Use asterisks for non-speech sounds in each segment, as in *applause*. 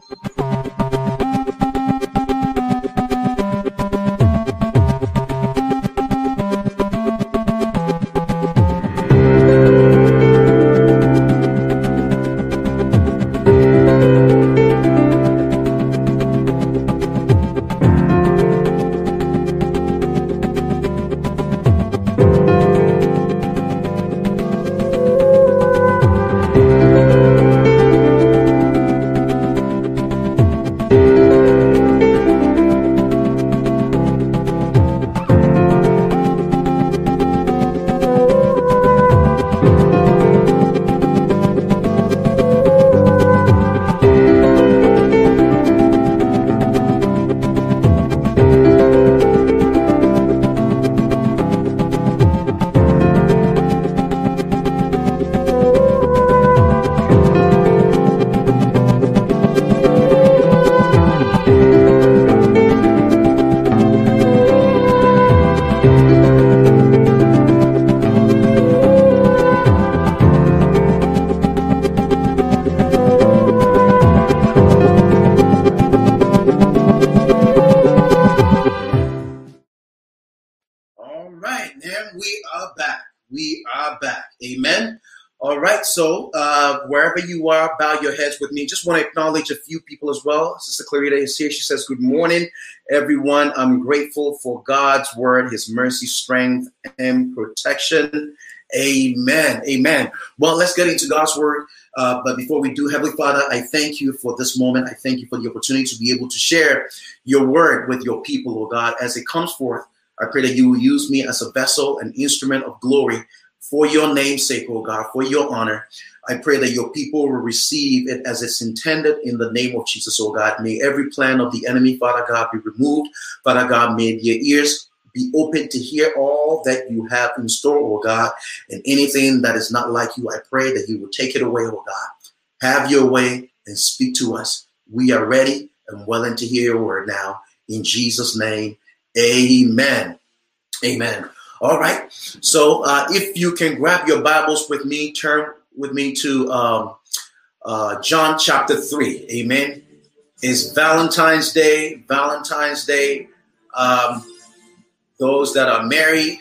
so with me. Just want to acknowledge a few people as well. Sister Clarita is here. She says, Good morning, everyone. I'm grateful for God's word, his mercy, strength, and protection. Amen. Amen. Well, let's get into God's word. Uh, but before we do, Heavenly Father, I thank you for this moment. I thank you for the opportunity to be able to share your word with your people, oh God, as it comes forth. I pray that you will use me as a vessel, an instrument of glory for your name's sake, oh God, for your honor. I pray that your people will receive it as it's intended in the name of Jesus, oh God. May every plan of the enemy, Father God, be removed. Father God, may your ears be open to hear all that you have in store, oh God. And anything that is not like you, I pray that you will take it away, oh God. Have your way and speak to us. We are ready and willing to hear your word now. In Jesus' name, amen. Amen. All right. So uh, if you can grab your Bibles with me, turn with me to um, uh, John chapter 3. Amen. It's Valentine's Day. Valentine's Day. Um, those that are married,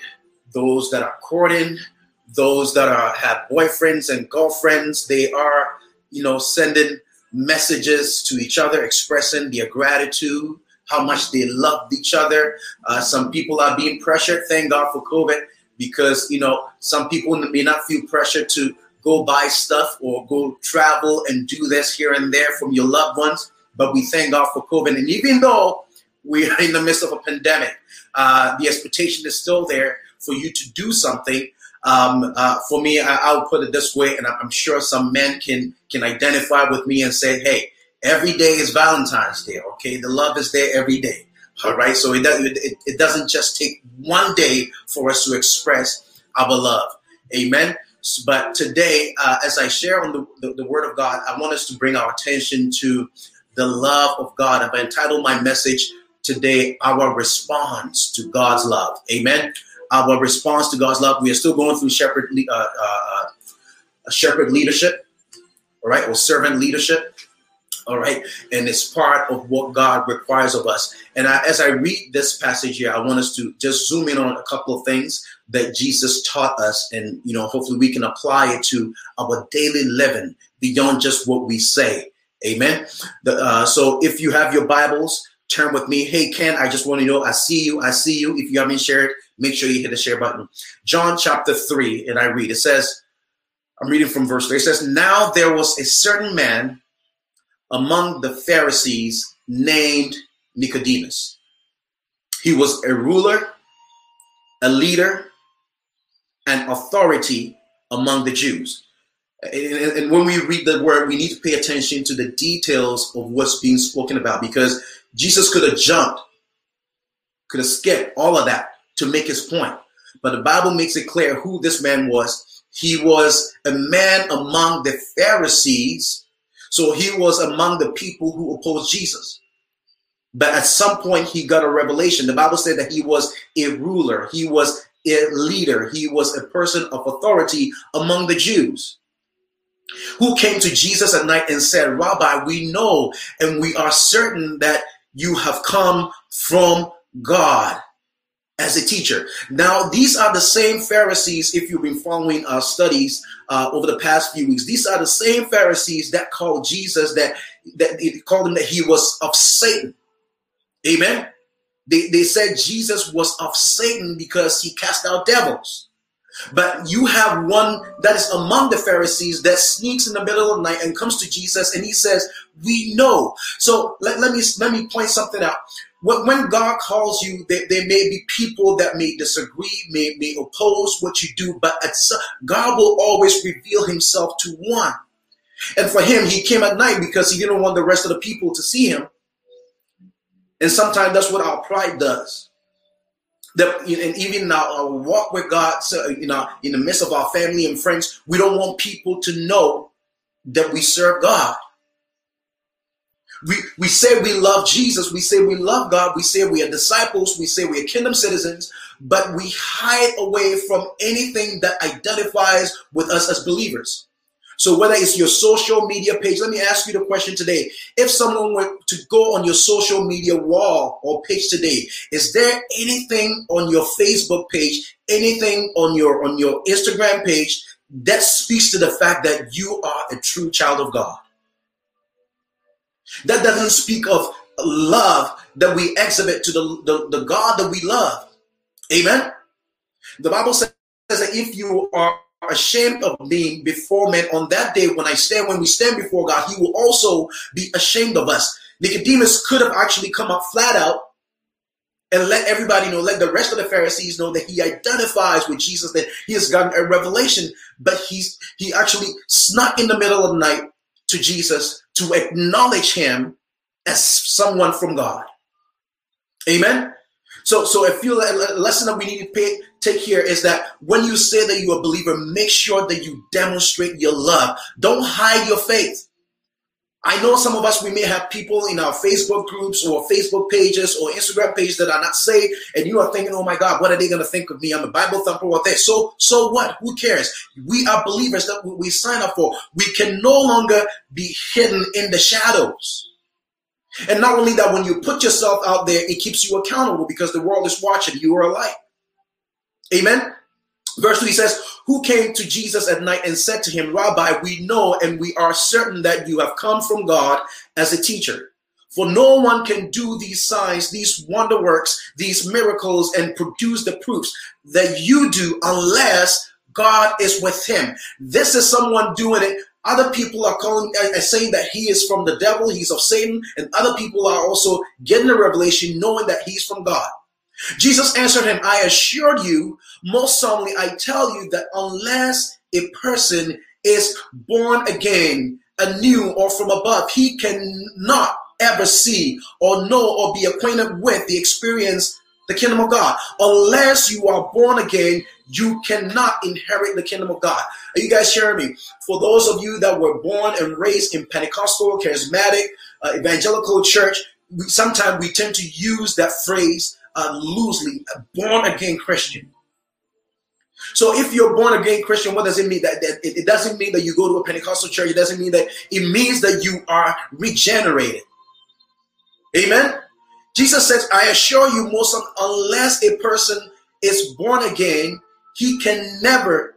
those that are courting, those that are have boyfriends and girlfriends, they are, you know, sending messages to each other, expressing their gratitude, how much they loved each other. Uh, some people are being pressured. Thank God for COVID because you know some people may not feel pressure to go buy stuff or go travel and do this here and there from your loved ones. But we thank God for COVID. And even though we are in the midst of a pandemic, uh, the expectation is still there for you to do something. Um, uh, for me, I, will put it this way, and I'm sure some men can can identify with me and say, "Hey, Every day is Valentine's Day. Okay, the love is there every day. All right, so it doesn't it, it doesn't just take one day for us to express our love. Amen. But today, uh, as I share on the, the, the Word of God, I want us to bring our attention to the love of God. I've entitled my message today, Our Response to God's Love. Amen. Our response to God's love. We are still going through shepherd, uh, uh, uh shepherd leadership, all right, or servant leadership. All right. And it's part of what God requires of us. And I, as I read this passage here, I want us to just zoom in on a couple of things that Jesus taught us. And, you know, hopefully we can apply it to our daily living beyond just what we say. Amen. The, uh, so if you have your Bibles, turn with me. Hey, Ken, I just want to know I see you. I see you. If you haven't shared, make sure you hit the share button. John chapter 3, and I read. It says, I'm reading from verse 3. It says, Now there was a certain man among the Pharisees named Nicodemus. He was a ruler, a leader, and authority among the Jews. And when we read the word, we need to pay attention to the details of what's being spoken about because Jesus could have jumped, could have skipped all of that to make his point. But the Bible makes it clear who this man was. He was a man among the Pharisees so he was among the people who opposed Jesus. But at some point, he got a revelation. The Bible said that he was a ruler, he was leader, he was a person of authority among the Jews. who came to Jesus at night and said, Rabbi, we know and we are certain that you have come from God as a teacher. Now, these are the same Pharisees, if you've been following our studies uh, over the past few weeks, these are the same Pharisees that called Jesus, that, that called him that he was of Satan. Amen. They, they said Jesus was of Satan because he cast out devils. But you have one that is among the Pharisees that sneaks in the middle of the night and comes to Jesus and he says, We know. So let, let me let me point something out. When, God calls you, there, there, may be people that may disagree, may, may oppose what you do, but God will always reveal himself to one. And for him, he came at night because he didn't want the rest of the people to see him. And sometimes that's what our pride does that and even in our, walk with God, so, you know, in the midst of our family and friends, we don't want people to know that we serve God. We, we say we love Jesus, we say we love God, we say we are disciples, we say we are kingdom citizens, but we hide away from anything that identifies with us as believers. So whether it's your social media page, let me ask you the question today. If someone were to go on your social media wall or page today, is there anything on your Facebook page, anything on your on your Instagram page that speaks to the fact that you are a true child of God? That doesn't speak of love that we exhibit to the, the, the God that we love. Amen. The Bible says that if you are ashamed of being before men on that day when I stand, when we stand before God, he will also be ashamed of us. Nicodemus could have actually come up flat out and let everybody know, let the rest of the Pharisees know that he identifies with Jesus, that he has gotten a revelation, but he's he actually snuck in the middle of the night to Jesus to acknowledge him as someone from God. Amen. So, so a lesson that we need to pay, take here is that when you say that you're a believer, make sure that you demonstrate your love. Don't hide your faith. I know some of us, we may have people in our Facebook groups or Facebook pages or Instagram pages that are not saved, and you are thinking, oh my God, what are they going to think of me? I'm a Bible thumper or that. So, so what? Who cares? We are believers that we sign up for. We can no longer be hidden in the shadows. And not only that, when you put yourself out there, it keeps you accountable because the world is watching. You are a light. Amen. Verse 3 says, Who came to Jesus at night and said to him, Rabbi, we know and we are certain that you have come from God as a teacher. For no one can do these signs, these wonder works, these miracles, and produce the proofs that you do unless God is with him. This is someone doing it other people are calling uh, saying that he is from the devil, he's of Satan, and other people are also getting a revelation knowing that he's from God. Jesus answered him, I assure you, most solemnly, I tell you that unless a person is born again, anew, or from above, he cannot ever see or know or be acquainted with the experience the kingdom of God. Unless you are born again, you cannot inherit the kingdom of God. Are you guys hearing me? For those of you that were born and raised in Pentecostal, charismatic, uh, evangelical church, we, sometimes we tend to use that phrase uh, loosely, born again Christian. So if you're born again Christian, what does it mean? That, that it, it doesn't mean that you go to a Pentecostal church. It doesn't mean that it means that you are regenerated. Amen. Jesus says, I assure you, most unless a person is born again, he can never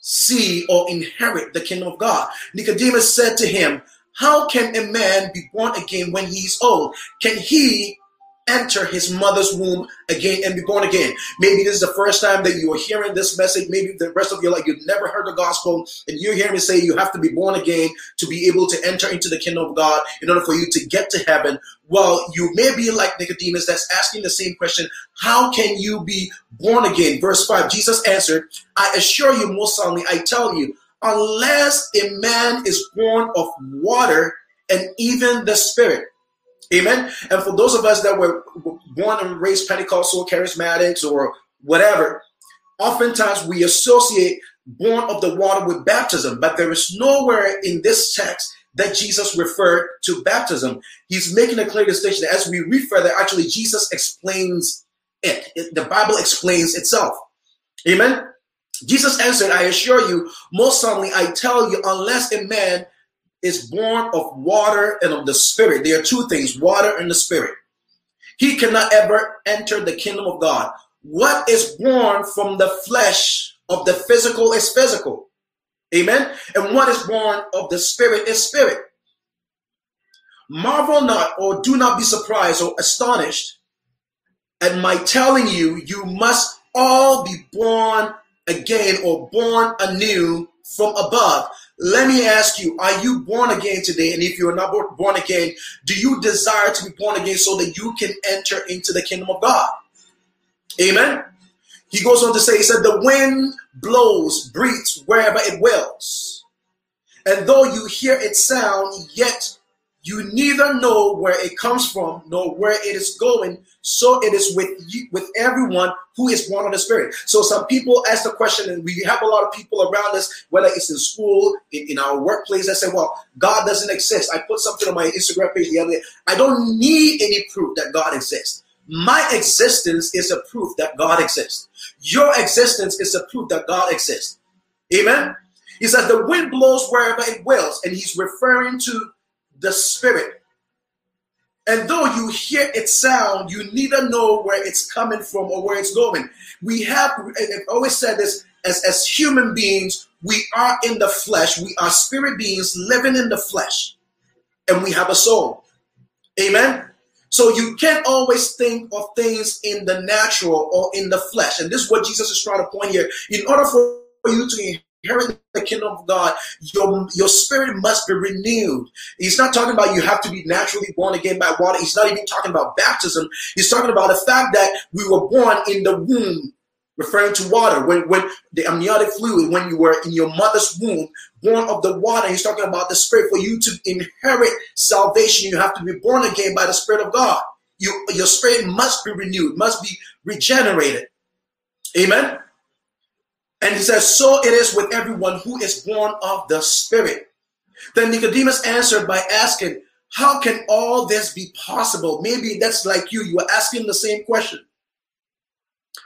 see or inherit the kingdom of God. Nicodemus said to him, How can a man be born again when he is old? Can he enter his mother's womb again and be born again. Maybe this is the first time that you are hearing this message. Maybe the rest of your life you've never heard the gospel and you're hearing me say you have to be born again to be able to enter into the kingdom of God in order for you to get to heaven. Well, you may be like Nicodemus that's asking the same question. How can you be born again? Verse 5, Jesus answered, I assure you most solemnly, I tell you, unless a man is born of water and even the spirit, Amen. And for those of us that were born and raised Pentecostal, charismatics, or whatever, oftentimes we associate born of the water with baptism, but there is nowhere in this text that Jesus referred to baptism. He's making a clear distinction. As we read further, actually, Jesus explains it. the Bible explains itself. Amen. Jesus answered, I assure you, most solemnly, I tell you, unless a man is born of water and of the Spirit, there are two things water and the Spirit. He cannot ever enter the kingdom of God. What is born from the flesh of the physical is physical. Amen. And what is born of the Spirit is spirit. Marvel not or do not be surprised or astonished at my telling you, you must all be born again or born anew from above. Let me ask you, are you born again today? And if you're not born again, do you desire to be born again so that you can enter into the kingdom of God? Amen. He goes on to say, he said, the wind blows, breathes wherever it wills. And though you hear its sound, yet you neither know where it comes from nor where it is going. So it is with you, with everyone who is born of the Spirit. So some people ask the question, and we have a lot of people around us, whether it's in school, in, in our workplace, that say, "Well, God doesn't exist." I put something on my Instagram page the other day. I don't need any proof that God exists. My existence is a proof that God exists. Your existence is a proof that God exists. Amen. He says the wind blows wherever it wills, and he's referring to the spirit. And though you hear its sound, you neither know where it's coming from or where it's going. We have, I've always said this, as, as human beings, we are in the flesh. We are spirit beings living in the flesh. And we have a soul. Amen. So you can't always think of things in the natural or in the flesh. And this is what Jesus is trying to point here. In order for you to inherit the kingdom of God, your, your spirit must be renewed. He's not talking about you have to be naturally born again by water. He's not even talking about baptism. He's talking about the fact that we were born in the womb, referring to water. When, when the amniotic fluid, when you were in your mother's womb, born of the water, he's talking about the spirit. For you to inherit salvation, you have to be born again by the spirit of God. You, your spirit must be renewed, must be regenerated. Amen. And he says, So it is with everyone who is born of the Spirit. Then Nicodemus answered by asking, How can all this be possible? Maybe that's like you. You are asking the same question.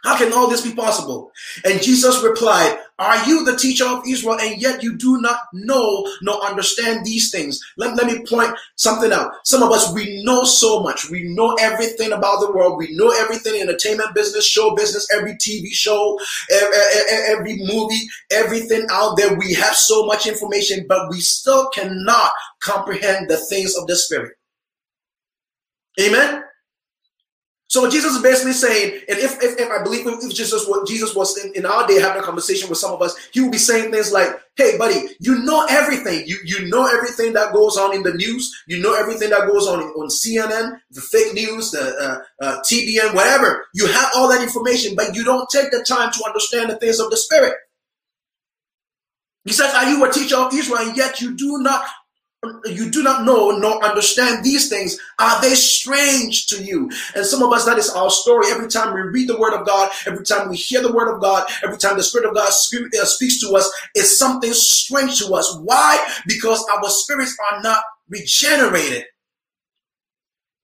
How can all this be possible? And Jesus replied, Are you the teacher of Israel, and yet you do not know nor understand these things? Let, let me point something out. Some of us, we know so much. We know everything about the world. We know everything entertainment business, show business, every TV show, every movie, everything out there. We have so much information, but we still cannot comprehend the things of the Spirit. Amen. So Jesus is basically saying, and if, if, if I believe if Jesus what Jesus was in, in, our day having a conversation with some of us, he would be saying things like, "Hey, buddy, you know everything. You you know everything that goes on in the news. You know everything that goes on on CNN, the fake news, the uh, uh, TBN, whatever. You have all that information, but you don't take the time to understand the things of the Spirit." He says, Are you a teacher of Israel, and yet you do not you do not know nor understand these things. Are they strange to you? And some of us that is our story. Every time we read the word of god every time we hear the word of god every time the spirit of god uh, speaks to us it's something strange to us. Why? Because our spirits are not regenerated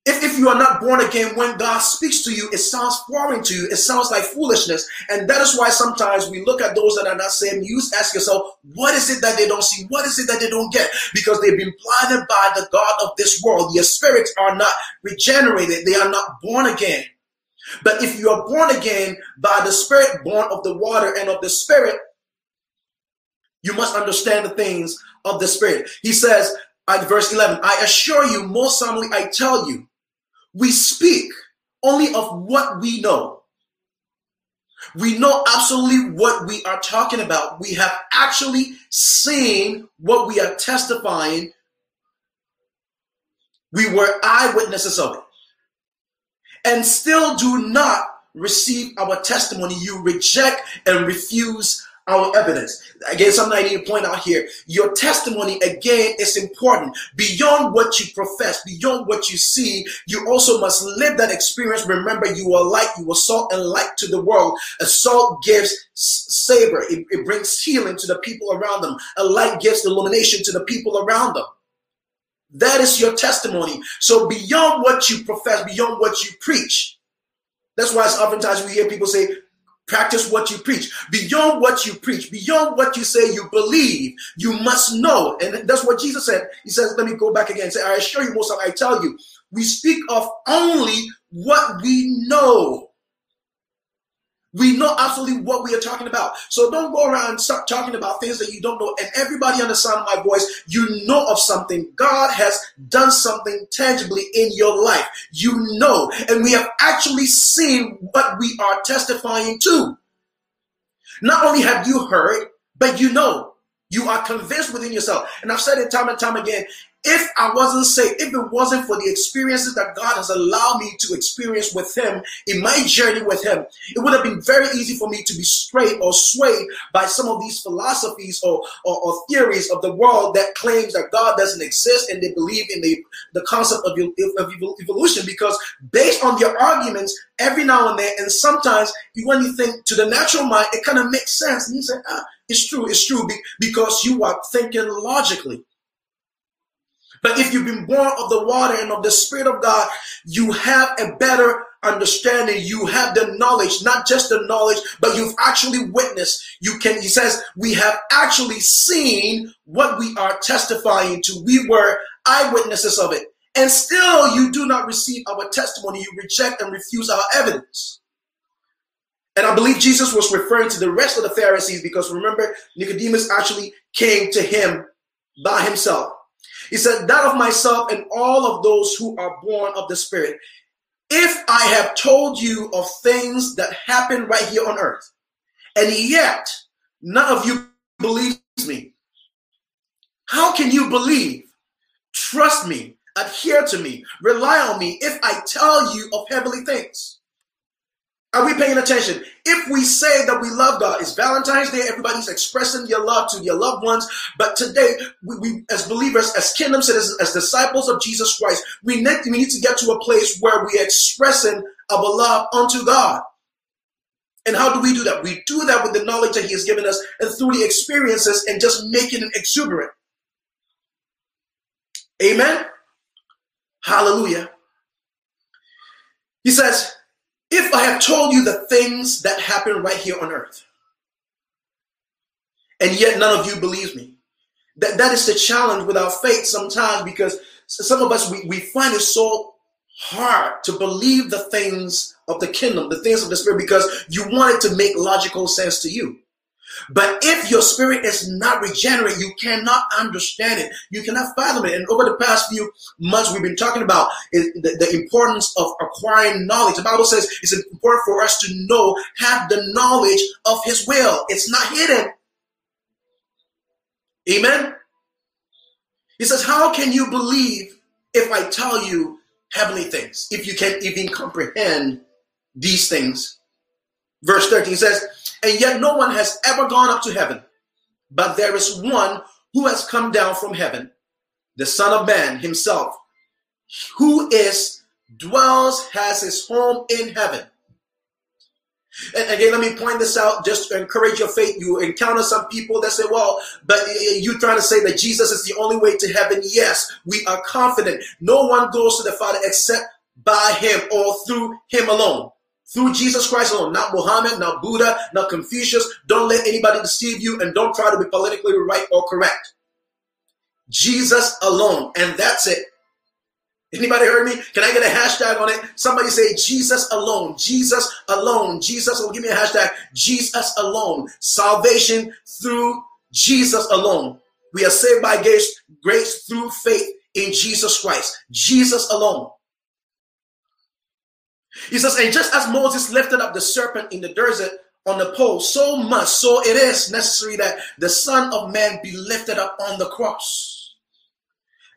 if, if you are not born again, when God speaks to you, it sounds foreign to you. It sounds like foolishness. And that is why sometimes we look at those that are not saved. You ask yourself, what is it that they don't see? What is it that they don't get? Because they've been blinded by the God of this world. Their spirits are not regenerated. They are not born again. But if you are born again by the Spirit, born of the water and of the Spirit, you must understand the things of the Spirit. He says, at verse 11, I assure you, most solemnly, I tell you, we speak only of what we know. We know absolutely what we are talking about. We have actually seen what we are testifying. We were eyewitnesses of it. And still do not receive our testimony. You reject and refuse our evidence. Again, something I need to point out here. Your testimony, again, is important. Beyond what you profess, beyond what you see, you also must live that experience. Remember, you are light, you are salt and light to the world. A salt gives savor, it, it brings healing to the people around them. A light gives illumination to the people around them. That is your testimony. So beyond what you profess, beyond what you preach, that's why oftentimes we hear people say, practice what you preach. Beyond what you preach, beyond what you say you believe, you must know. And that's what Jesus said. He says, let me go back again. Say, I assure you, most of I tell you, we speak of only what we know. We know absolutely what we are talking about. So don't go around start talking about things that you don't know. And everybody on the sound of my voice, you know of something. God has done something tangibly in your life. You know. And we have actually seen what we are testifying to. Not only have you heard, but you know. You are convinced within yourself. And I've said it time and time again if I wasn't saved, if it wasn't for the experiences that God has allowed me to experience with Him in my journey with Him, it would have been very easy for me to be strayed or swayed by some of these philosophies or, or, or, theories of the world that claims that God doesn't exist and they believe in the, the concept of, of evolution because based on their arguments, every now and then, and sometimes when you think to the natural mind, it kind of makes sense. And you say, ah, it's true, it's true, because you are thinking logically. But if you've been born of the water and of the Spirit of God, you have a better understanding. You have the knowledge, not just the knowledge, but you've actually witnessed. You can, he says, we have actually seen what we are testifying to. We were eyewitnesses of it. And still you do not receive our testimony. You reject and refuse our evidence. And I believe Jesus was referring to the rest of the Pharisees because remember, Nicodemus actually came to him by himself. He said, That of myself and all of those who are born of the Spirit. If I have told you of things that happen right here on earth, and yet none of you believes me, how can you believe? Trust me, adhere to me, rely on me if I tell you of heavenly things. Are we paying attention? If we say that we love God, it's Valentine's Day, everybody's expressing your love to your loved ones. But today, we, we as believers, as kingdom citizens, as disciples of Jesus Christ, we need, we need to get to a place where we're expressing our love unto God. And how do we do that? We do that with the knowledge that He has given us and through the experiences and just making it exuberant. Amen. Hallelujah. He says, if I have told you the things that happen right here on earth, and yet none of you believe me, that, that is the challenge with our faith sometimes because some of us, we, we find it so hard to believe the things of the kingdom, the things of the spirit, because you want it to make logical sense to you. But if your spirit is not regenerate, you cannot understand it. You cannot fathom it. And over the past few months, we've been talking about the, importance of acquiring knowledge. The Bible says it's important for us to know, have the knowledge of His will. It's not hidden. Amen. He says, How can you believe if I tell you heavenly things? If you can't even comprehend these things. Verse 13 says, and yet no one has ever gone up to heaven. But there is one who has come down from heaven, the Son of Man himself, who is, dwells, has his home in heaven. And again, let me point this out just to encourage your faith. You encounter some people that say, well, but you trying to say that Jesus is the only way to heaven. Yes, we are confident. No one goes to the Father except by him or through him alone through Jesus Christ alone, not Muhammad, not Buddha, not Confucius. Don't let anybody deceive you and don't try to be politically right or correct. Jesus alone, and that's it. Anybody heard me? Can I get a hashtag on it? Somebody say Jesus alone, Jesus alone, Jesus will give me a hashtag, Jesus alone. Salvation through Jesus alone. We are saved by grace, grace through faith in Jesus Christ. Jesus alone. He says, and just as Moses lifted up the serpent in the desert on the pole, so much, so it is necessary that the Son of Man be lifted up on the cross.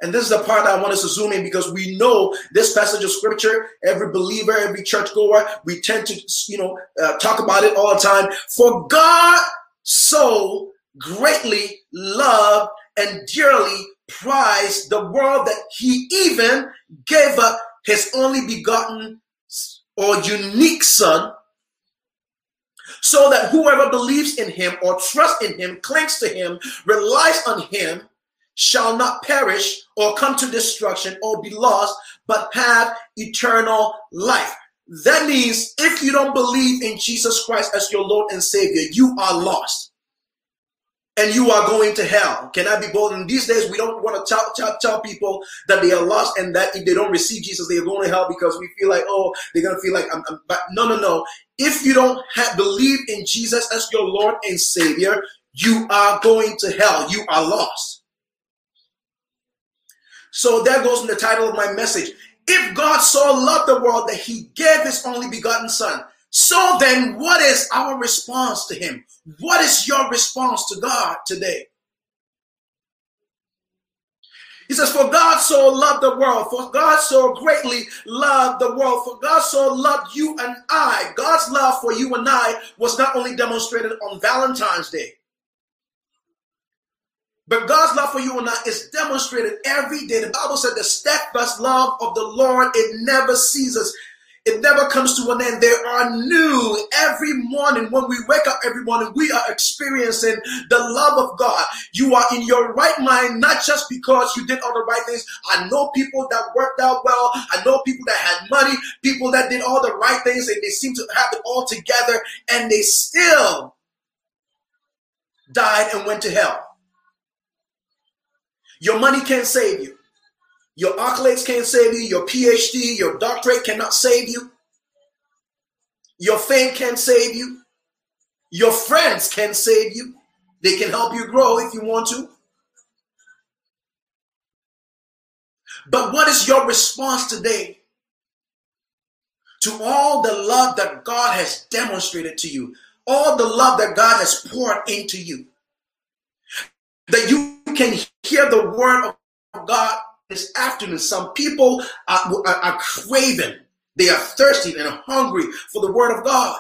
And this is the part I want us to zoom in because we know this passage of scripture, every believer, every churchgoer, we tend to, you know, uh, talk about it all the time. For God so greatly loved and dearly prized the world that he even gave up his only begotten or unique son so that whoever believes in him or trusts in him, clings to him, relies on him, shall not perish or come to destruction or be lost, but have eternal life. That means if you don't believe in Jesus Christ as your Lord and Savior, you are lost. And you are going to hell. Can I be bold? In these days, we don't want to tell, tell, tell people that they are lost and that if they don't receive Jesus, they are going to hell because we feel like, oh, they're going to feel like, I'm, I'm, but no, no, no. If you don't have, believe in Jesus as your Lord and Savior, you are going to hell. You are lost. So that goes in the title of my message. If God so loved the world that he gave his only begotten son, so then what is our response to him? What is your response to God today? He says, For God so loved the world, for God so greatly loved the world, for God so loved you and I. God's love for you and I was not only demonstrated on Valentine's Day, but God's love for you and I is demonstrated every day. The Bible said the steadfast love of the Lord, it never ceases. It never comes to an end. They are new every morning. When we wake up every morning, we are experiencing the love of God. You are in your right mind, not just because you did all the right things. I know people that worked out well. I know people that had money, people that did all the right things, and they seem to have it all together, and they still died and went to hell. Your money can't save you. Your accolades can't save you. Your PhD, your doctorate cannot save you. Your fame can't save you. Your friends can save you. They can help you grow if you want to. But what is your response today to all the love that God has demonstrated to you? All the love that God has poured into you? That you can hear the word of God this afternoon. Some people are, are, are craving, they are thirsty and hungry for the word of God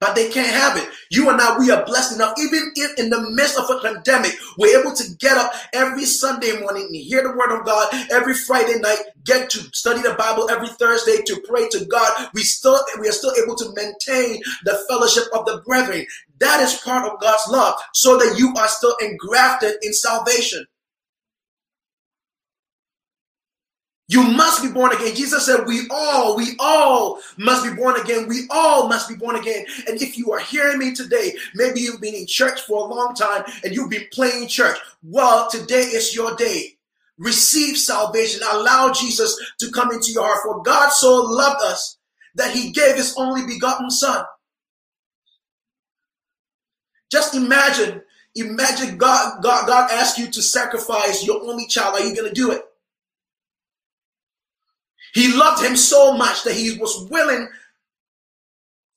but they can't have it. You and I, we are blessed enough, even if in the midst of a pandemic, we're able to get up every Sunday morning and hear the word of God. Every Friday night, get to study the Bible. Every Thursday to pray to God. We still we are still able to maintain the fellowship of the brethren. That is part of God's love, so that you are still engrafted in salvation. You must be born again. Jesus said, We all, we all must be born again. We all must be born again. And if you are hearing me today, maybe you've been in church for a long time and you've been playing church. Well, today is your day. Receive salvation. Allow Jesus to come into your heart. For God so loved us that he gave his only begotten son. Just imagine, imagine God, God, God asked you to sacrifice your only child. Are you going to do it? He loved him so much that he was willing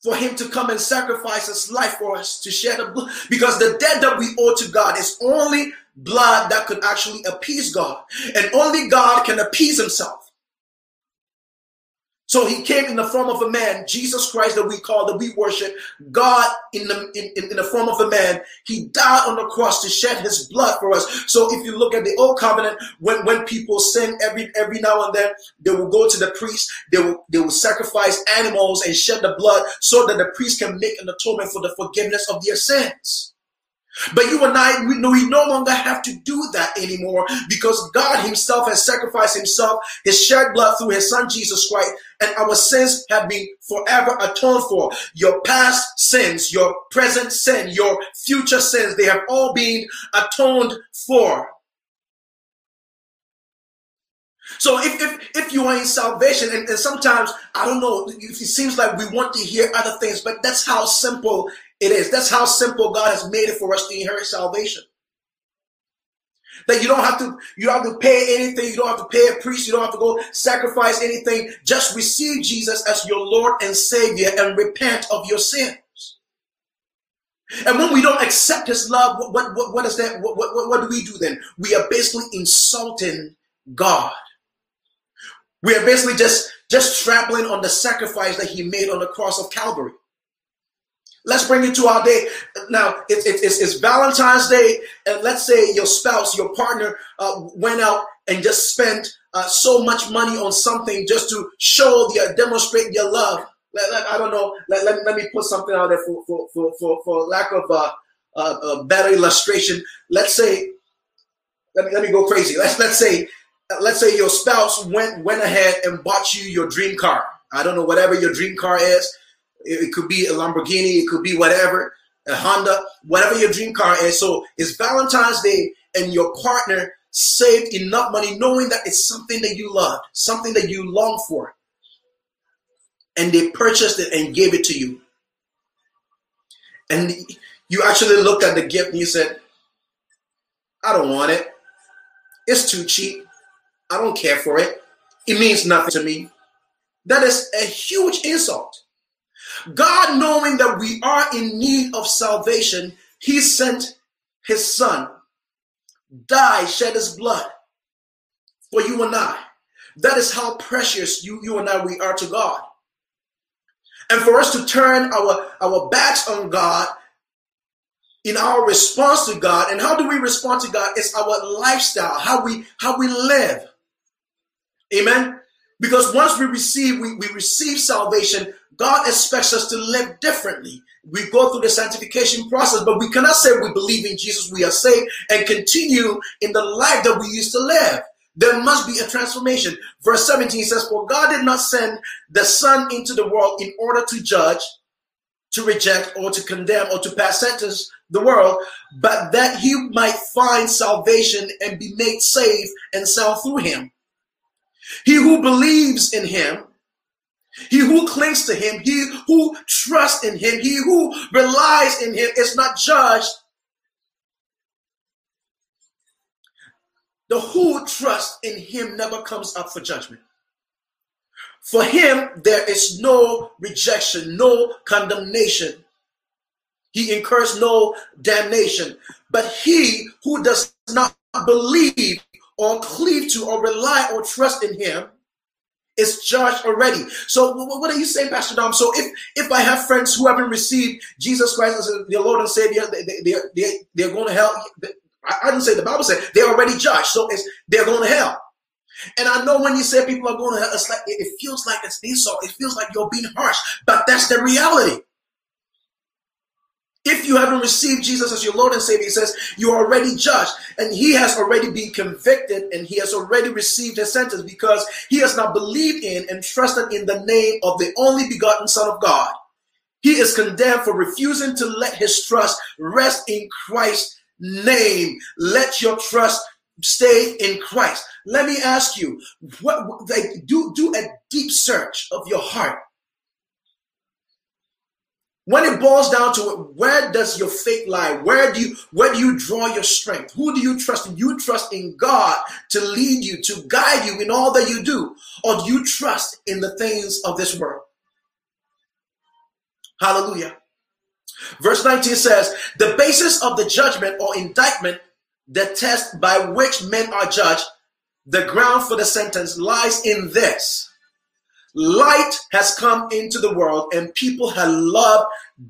for him to come and sacrifice his life for us to shed the blood because the debt that we owe to God is only blood that could actually appease God and only God can appease himself. So he came in the form of a man, Jesus Christ that we call, that we worship, God in the in, in the form of a man. He died on the cross to shed his blood for us. So if you look at the old covenant, when, when people sin every every now and then, they will go to the priest, they will they will sacrifice animals and shed the blood so that the priest can make an atonement for the forgiveness of their sins. But you and I, we, we no longer have to do that anymore because God Himself has sacrificed Himself, His shed blood through His Son Jesus Christ, and our sins have been forever atoned for. Your past sins, your present sin, your future sins, they have all been atoned for. So if, if, if you are in salvation, and, and sometimes, I don't know, it seems like we want to hear other things, but that's how simple it is. That's how simple God has made it for us to inherit salvation. That you don't have to, you don't have to pay anything, you don't have to pay a priest, you don't have to go sacrifice anything. Just receive Jesus as your Lord and Savior and repent of your sins. And when we don't accept his love, what, what, what is that? What, what, what do we do then? We are basically insulting God. We are basically just, just trampling on the sacrifice that he made on the cross of Calvary. Let's bring it to our day. Now, it's, it's, it's Valentine's Day, and let's say your spouse, your partner, uh, went out and just spent uh, so much money on something just to show the demonstrate your love. Let, let, I don't know. Let, let, let me put something out there for for for for, for lack of uh, uh, a better illustration. Let's say, let me let me go crazy. Let's let's say let's say your spouse went went ahead and bought you your dream car. I don't know, whatever your dream car is. It, could be a Lamborghini, it could be whatever, a Honda, whatever your dream car is. So it's Valentine's Day and your partner saved enough money knowing that it's something that you love, something that you long for. And they purchased it and gave it to you. And you actually looked at the gift and you said, I don't want it. It's too cheap. I don't care for it. It means nothing to me. That is a huge insult. God, knowing that we are in need of salvation, He sent His Son, died, shed His blood for you and I. That is how precious you, you and I we are to God. And for us to turn our, our backs on God in our response to God, and how do we respond to God? It's our lifestyle, how we how we live. Amen. Because once we receive, we, we receive salvation, God expects us to live differently. We go through the sanctification process, but we cannot say we believe in Jesus, we are saved, and continue in the life that we used to live. There must be a transformation. Verse 17 says, For God did not send the Son into the world in order to judge, to reject, or to condemn, or to pass sentence the world, but that he might find salvation and be made safe and sound through him. He who believes in him, he who clings to him, he who trusts in him, he who relies in him is not judged. The who trusts in him never comes up for judgment. For him, there is no rejection, no condemnation. He incurs no damnation. But he who does not believe or cleave to or rely or trust in him is judged already. So what are you saying, Pastor Dom? So if if I have friends who haven't received Jesus Christ as their Lord and Savior, they, they, they, they're going to hell. I didn't say the Bible said they're already judged. So it's, they're going to hell. And I know when you say people are going to hell, it's like it feels like it's insult. It feels like you're being harsh, but that's the reality. If you haven't received Jesus as your Lord and Savior, he says you're already judged and he has already been convicted and he has already received his sentence because he has not believed in and trusted in the name of the only begotten Son of God. He is condemned for refusing to let his trust rest in Christ's name. Let your trust stay in Christ. Let me ask you, what like do do a deep search of your heart when it boils down to it, where does your faith lie? Where do you where do you draw your strength? Who do you trust in? You trust in God to lead you, to guide you in all that you do, or do you trust in the things of this world? Hallelujah. Verse 19 says, the basis of the judgment or indictment, the test by which men are judged, the ground for the sentence lies in this Light has come into the world, and people have loved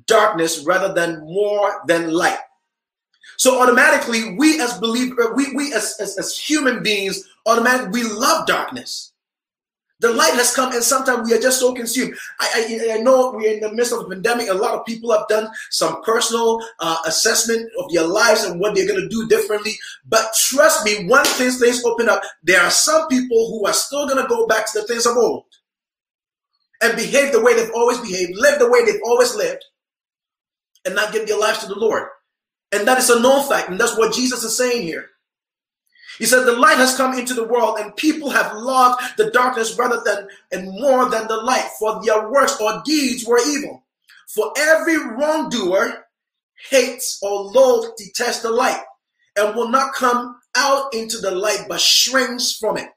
darkness rather than more than light. So automatically, we as believers, we, we as, as, as human beings, automatically we love darkness. The light has come, and sometimes we are just so consumed. I, I, I, know we're in the midst of a pandemic. A lot of people have done some personal uh, assessment of their lives and what they're going to do differently. But trust me, once things, things open up, there are some people who are still going to go back to the things of old and behave the way they've always behaved, live the way they've always lived, and not give their lives to the Lord. And that is a known fact, and that's what Jesus is saying here. He said, The light has come into the world, and people have loved the darkness rather than and more than the light, for their works or deeds were evil. For every wrongdoer hates or loathes, detests the light, and will not come out into the light, but shrinks from it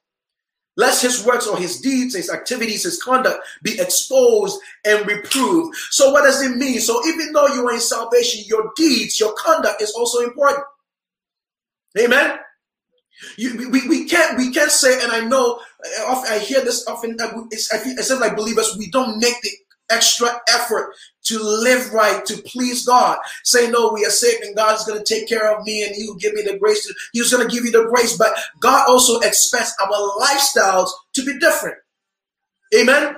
lest his works or his deeds, his activities, his conduct be exposed and reproved. So, what does it mean? So, even though you are in salvation, your deeds, your conduct is also important. Amen. You, we, we can't we can't say, and I know eh, I hear this often. It's, I feel, like believers we don't make the extra effort to live right, to please God. Say, no, we are saved and God is going to take care of me and He will give me the grace. To, He's going to give you the grace. But God also expects our lifestyles to be different. Amen.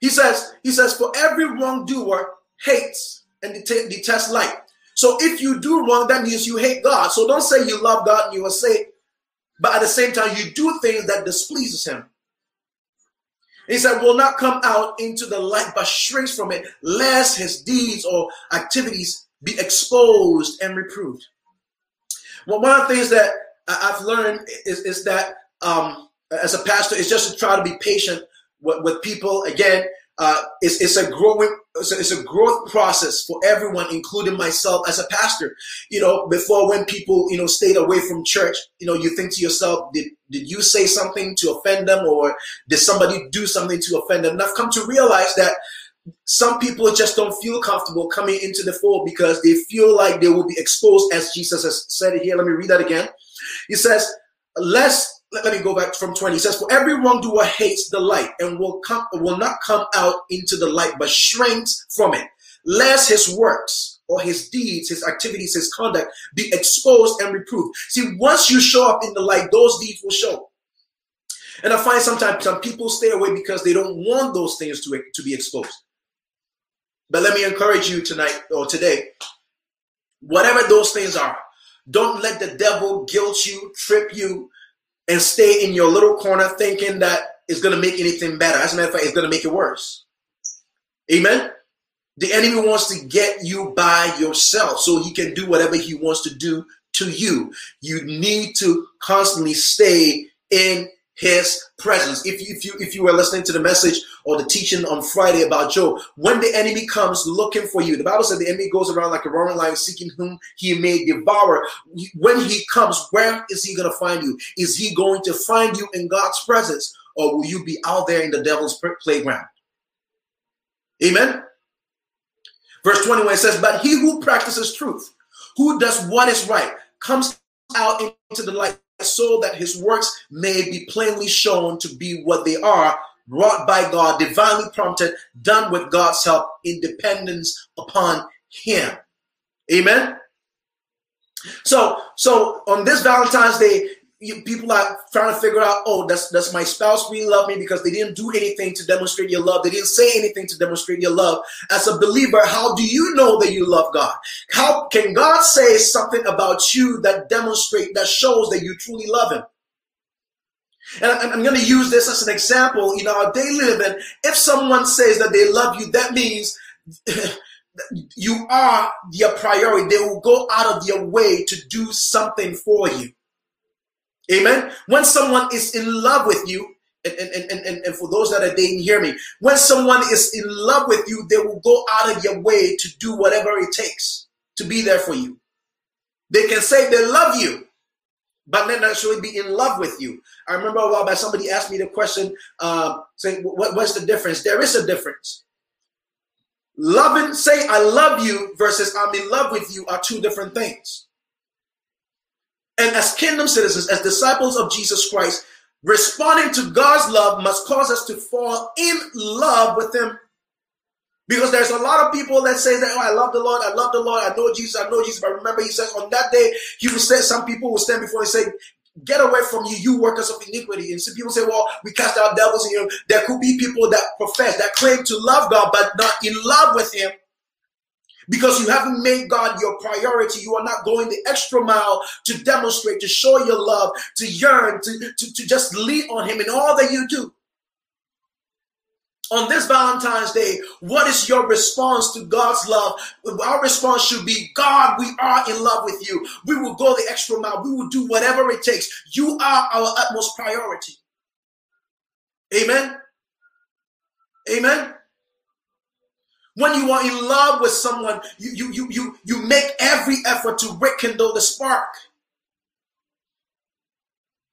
He says, He says, for every wrongdoer hates and detests light. So if you do wrong, that means you hate God. So don't say you love God and you are saved, but at the same time, you do things that displeases Him. He said, will not come out into the light, but shrinks from it, lest his deeds or activities be exposed and reproved. Well, one of the things that I've learned is, is that um, as a pastor is just to try to be patient with, with people. Again, uh, it's, it's a growing, it's a, it's a growth process for everyone, including myself as a pastor. You know, before when people, you know, stayed away from church, you know, you think to yourself, did, did you say something to offend them or did somebody do something to offend them? And I've come to realize that some people just don't feel comfortable coming into the fold because they feel like they will be exposed as Jesus has said it here. Let me read that again. He says, lest let, let me go back from 20. He says, For every wrongdoer hates the light and will come will not come out into the light, but shrinks from it, lest his works or his deeds, his activities, his conduct be exposed and reproved. See, once you show up in the light, those deeds will show. And I find sometimes some people stay away because they don't want those things to, to be exposed. But let me encourage you tonight or today, whatever those things are, don't let the devil guilt you, trip you, and stay in your little corner thinking that it's going to make anything better. As a matter of fact, it's going to make it worse. Amen. The enemy wants to get you by yourself so he can do whatever he wants to do to you. You need to constantly stay in his presence. If you, if you if you were listening to the message or the teaching on Friday about Job, when the enemy comes looking for you, the Bible said the enemy goes around like a roaring lion seeking whom he may devour. When he comes, where is he going to find you? Is he going to find you in God's presence, or will you be out there in the devil's playground? Amen. Verse 21 says, But he who practices truth, who does what is right, comes out into the light so that his works may be plainly shown to be what they are, wrought by God, divinely prompted, done with God's help, in dependence upon him. Amen. So, so on this Valentine's Day, you, people are trying to figure out, oh, does, does my spouse really love me because they didn't do anything to demonstrate your love? They didn't say anything to demonstrate your love. As a believer, how do you know that you love God? How can God say something about you that demonstrate, that shows that you truly love Him? And I'm going to use this as an example. You know, our daily living, if someone says that they love you, that means *laughs* you are their priority. They will go out of their way to do something for you. Amen. When someone is in love with you, and, and, and, and, and for those that are dating, hear me. When someone is in love with you, they will go out of your way to do whatever it takes to be there for you. They can say they love you, but not necessarily be in love with you. I remember a while back somebody asked me the question, uh, saying, what, "What's the difference?" There is a difference. Loving, say I love you versus I'm in love with you are two different things. And as kingdom citizens, as disciples of Jesus Christ, responding to God's love must cause us to fall in love with Him. Because there's a lot of people that say that, oh, I love the Lord, I love the Lord, I know Jesus, I know Jesus. But remember, He says on that day, He will say, some people will stand before and say, Get away from you, you workers of iniquity. And some people say, Well, we cast out devils in you. There could be people that profess, that claim to love God, but not in love with Him because you haven't made God your priority. You are not going the extra mile to demonstrate, to show your love, to yearn, to, to, to just lean on Him in all that you do. On this Valentine's Day, what is your response to God's love? Our response should be God, we are in love with you. We will go the extra mile. We will do whatever it takes. You are our utmost priority. Amen. Amen. When you are in love with someone, you, you, you, you, you make every effort to rekindle the spark.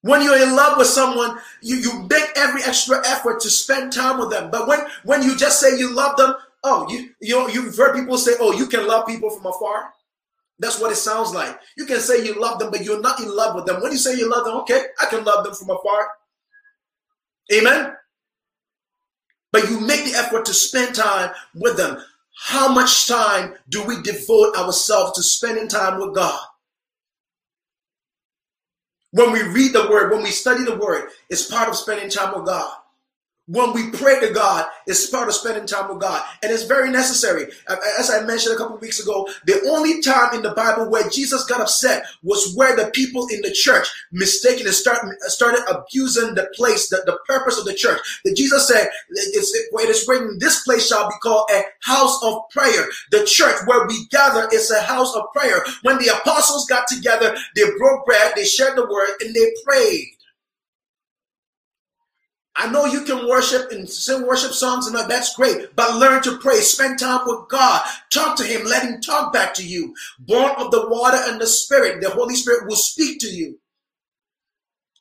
When you're in love with someone, you, you make every extra effort to spend time with them. But when, when you just say you love them, oh, you, you know, you've heard people say, oh, you can love people from afar. That's what it sounds like. You can say you love them, but you're not in love with them. When you say you love them, okay, I can love them from afar. Amen but you make the effort to spend time with them. How much time do we devote ourselves to spending time with God? When we read the word, when we study the word, it's part of spending time with God. When we pray to God, it's part of spending time with God. And it's very necessary. As I mentioned a couple weeks ago, the only time in the Bible where Jesus got upset was where the people in the church mistaken and start, started abusing the place, the, the purpose of the church. That Jesus said, it's, it is written, this place shall be called a house of prayer. The church where we gather is a house of prayer. When the apostles got together, they broke bread, they shared the word, and they prayed. I know you can worship and sing worship songs and that's great, but learn to pray. Spend time with God. Talk to Him. Let Him talk back to you. Born of the water and the Spirit, the Holy Spirit will speak to you.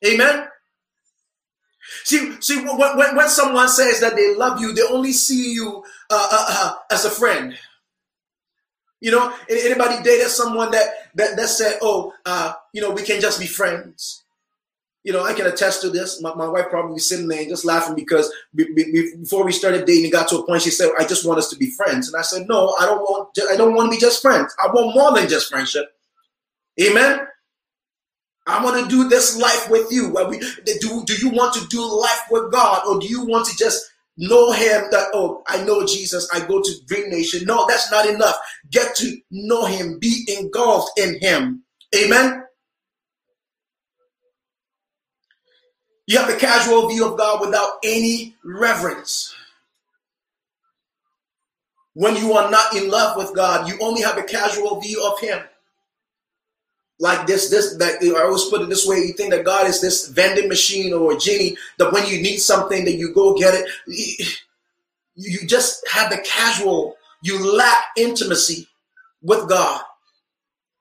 Amen. See, see, when, when, someone says that they love you, they only see you uh, uh, uh, as a friend. You know, anybody dated someone that that that said, "Oh, uh, you know, we can just be friends." You know, I can attest to this. My, my wife probably sitting there and just laughing because before we started dating, it got to a point she said, "I just want us to be friends," and I said, "No, I don't want. I don't want to be just friends. I want more than just friendship." Amen. I want to do this life with you. We, do, do you want to do life with God, or do you want to just know Him? That oh, I know Jesus. I go to Dream Nation. No, that's not enough. Get to know Him. Be engulfed in Him. Amen. You have a casual view of God without any reverence. When you are not in love with God, you only have a casual view of Him. Like this, this, that I always put it this way: you think that God is this vending machine or a genie that when you need something, that you go get it. You just have the casual. You lack intimacy with God.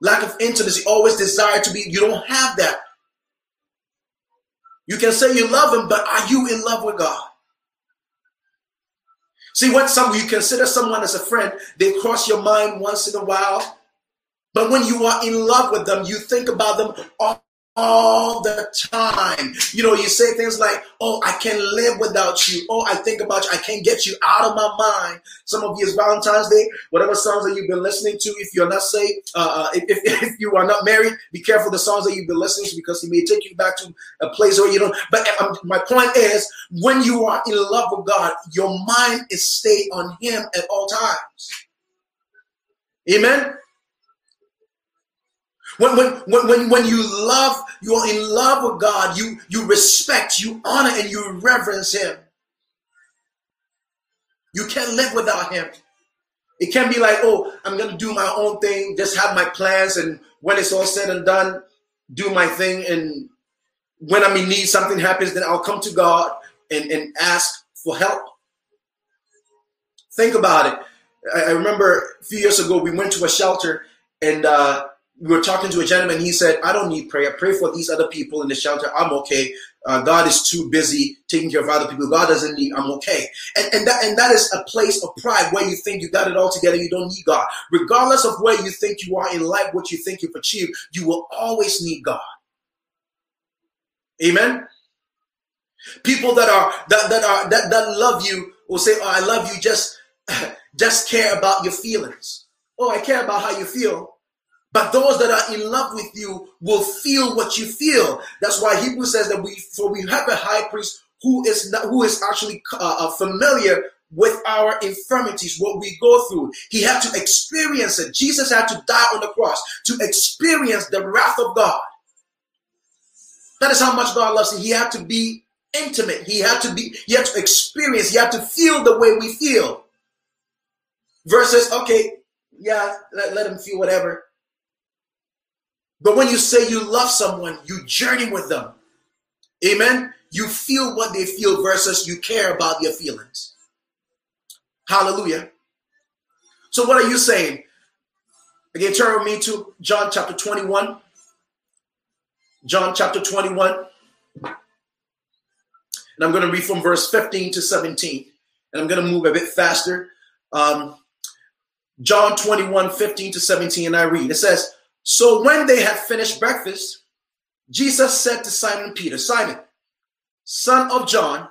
Lack of intimacy, always desire to be. You don't have that. You can say you love him, but are you in love with God? See, when some you consider someone as a friend, they cross your mind once in a while. But when you are in love with them, you think about them all the time. You know, you say things like, Oh, I can't live without you. Oh, I think about you. I can't get you out of my mind. Some of you is Valentine's Day, whatever songs that you've been listening to. If you're not saved, uh, uh if, if *laughs* you are not married, be careful the songs that you've been listening to because he may take you back to a place where you don't. But um, my point is, when you are in love with God, your mind is stayed on Him at all times. Amen. When, when, when, when you love, you are in love with God, you, you respect, you honor, and you reverence Him. You can't live without Him. It can't be like, oh, I'm going to do my own thing, just have my plans, and when it's all said and done, do my thing. And when I'm in need, something happens, then I'll come to God and, and ask for help. Think about it. I, I remember a few years ago, we went to a shelter, and uh, we were talking to a gentleman. He said, I don't need prayer. Pray for these other people in the shelter. I'm okay. Uh, God is too busy taking care of other people. God doesn't need, I'm okay. And, and, that, and that is a place of pride where you think you got it all together. You don't need God. Regardless of where you think you are in life, what you think you've achieved, you will always need God. Amen. People that are, that, that are, that, that love you will say, oh, I love you. Just, *laughs* just care about your feelings. Oh, I care about how you feel but those that are in love with you will feel what you feel. That's why Hebrew says that we, for we have a high priest who is not, who is actually uh, uh, familiar with our infirmities, what we go through. He had to experience it. Jesus had to die on the cross to experience the wrath of God. That is how much God loves him. He had to be intimate. He had to be, he had to experience, he had to feel the way we feel. Versus, okay, yeah, let, let him feel whatever. But when you say you love someone, you journey with them. Amen. You feel what they feel versus you care about their feelings. Hallelujah. So, what are you saying? Again, turn with me to John chapter 21. John chapter 21. And I'm going to read from verse 15 to 17. And I'm going to move a bit faster. Um, John 21, 15 to 17. And I read. It says, so when they had finished breakfast, Jesus said to Simon Peter, Simon, son of John,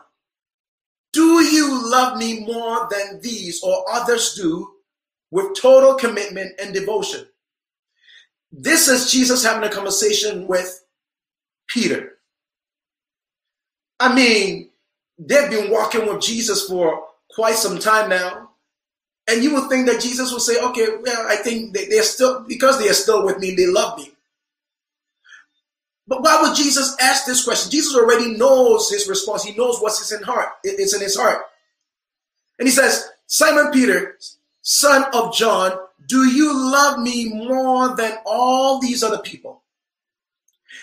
do you love me more than these or others do with total commitment and devotion? This is Jesus having a conversation with Peter. I mean, they've been walking with Jesus for quite some time now. And you would think that Jesus would say, okay, well, I think they're still, because they are still with me, they love me. But why would Jesus ask this question? Jesus already knows his response. He knows what's in heart. It's in his heart. And he says, Simon Peter, son of John, do you love me more than all these other people?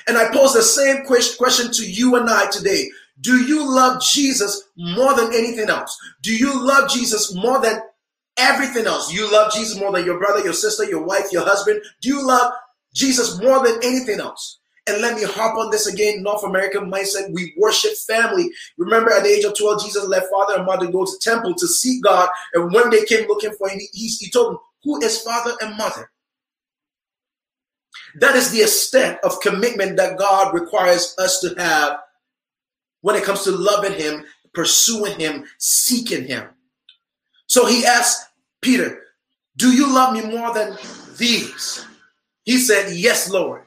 And I pose the same question to you and I today. Do you love Jesus more than anything else? Do you love Jesus more than everything else? You love Jesus more than your brother, your sister, your wife, your husband? Do you love Jesus more than anything else? And let me harp on this again North American mindset. We worship family. Remember, at the age of 12, Jesus left father and mother go to temple to seek God. And when they came looking for him, he, he told them, Who is father and mother? That is the extent of commitment that God requires us to have when it comes to loving Him, pursuing Him, seeking Him. So he asked Peter, Do you love me more than these? He said, Yes, Lord.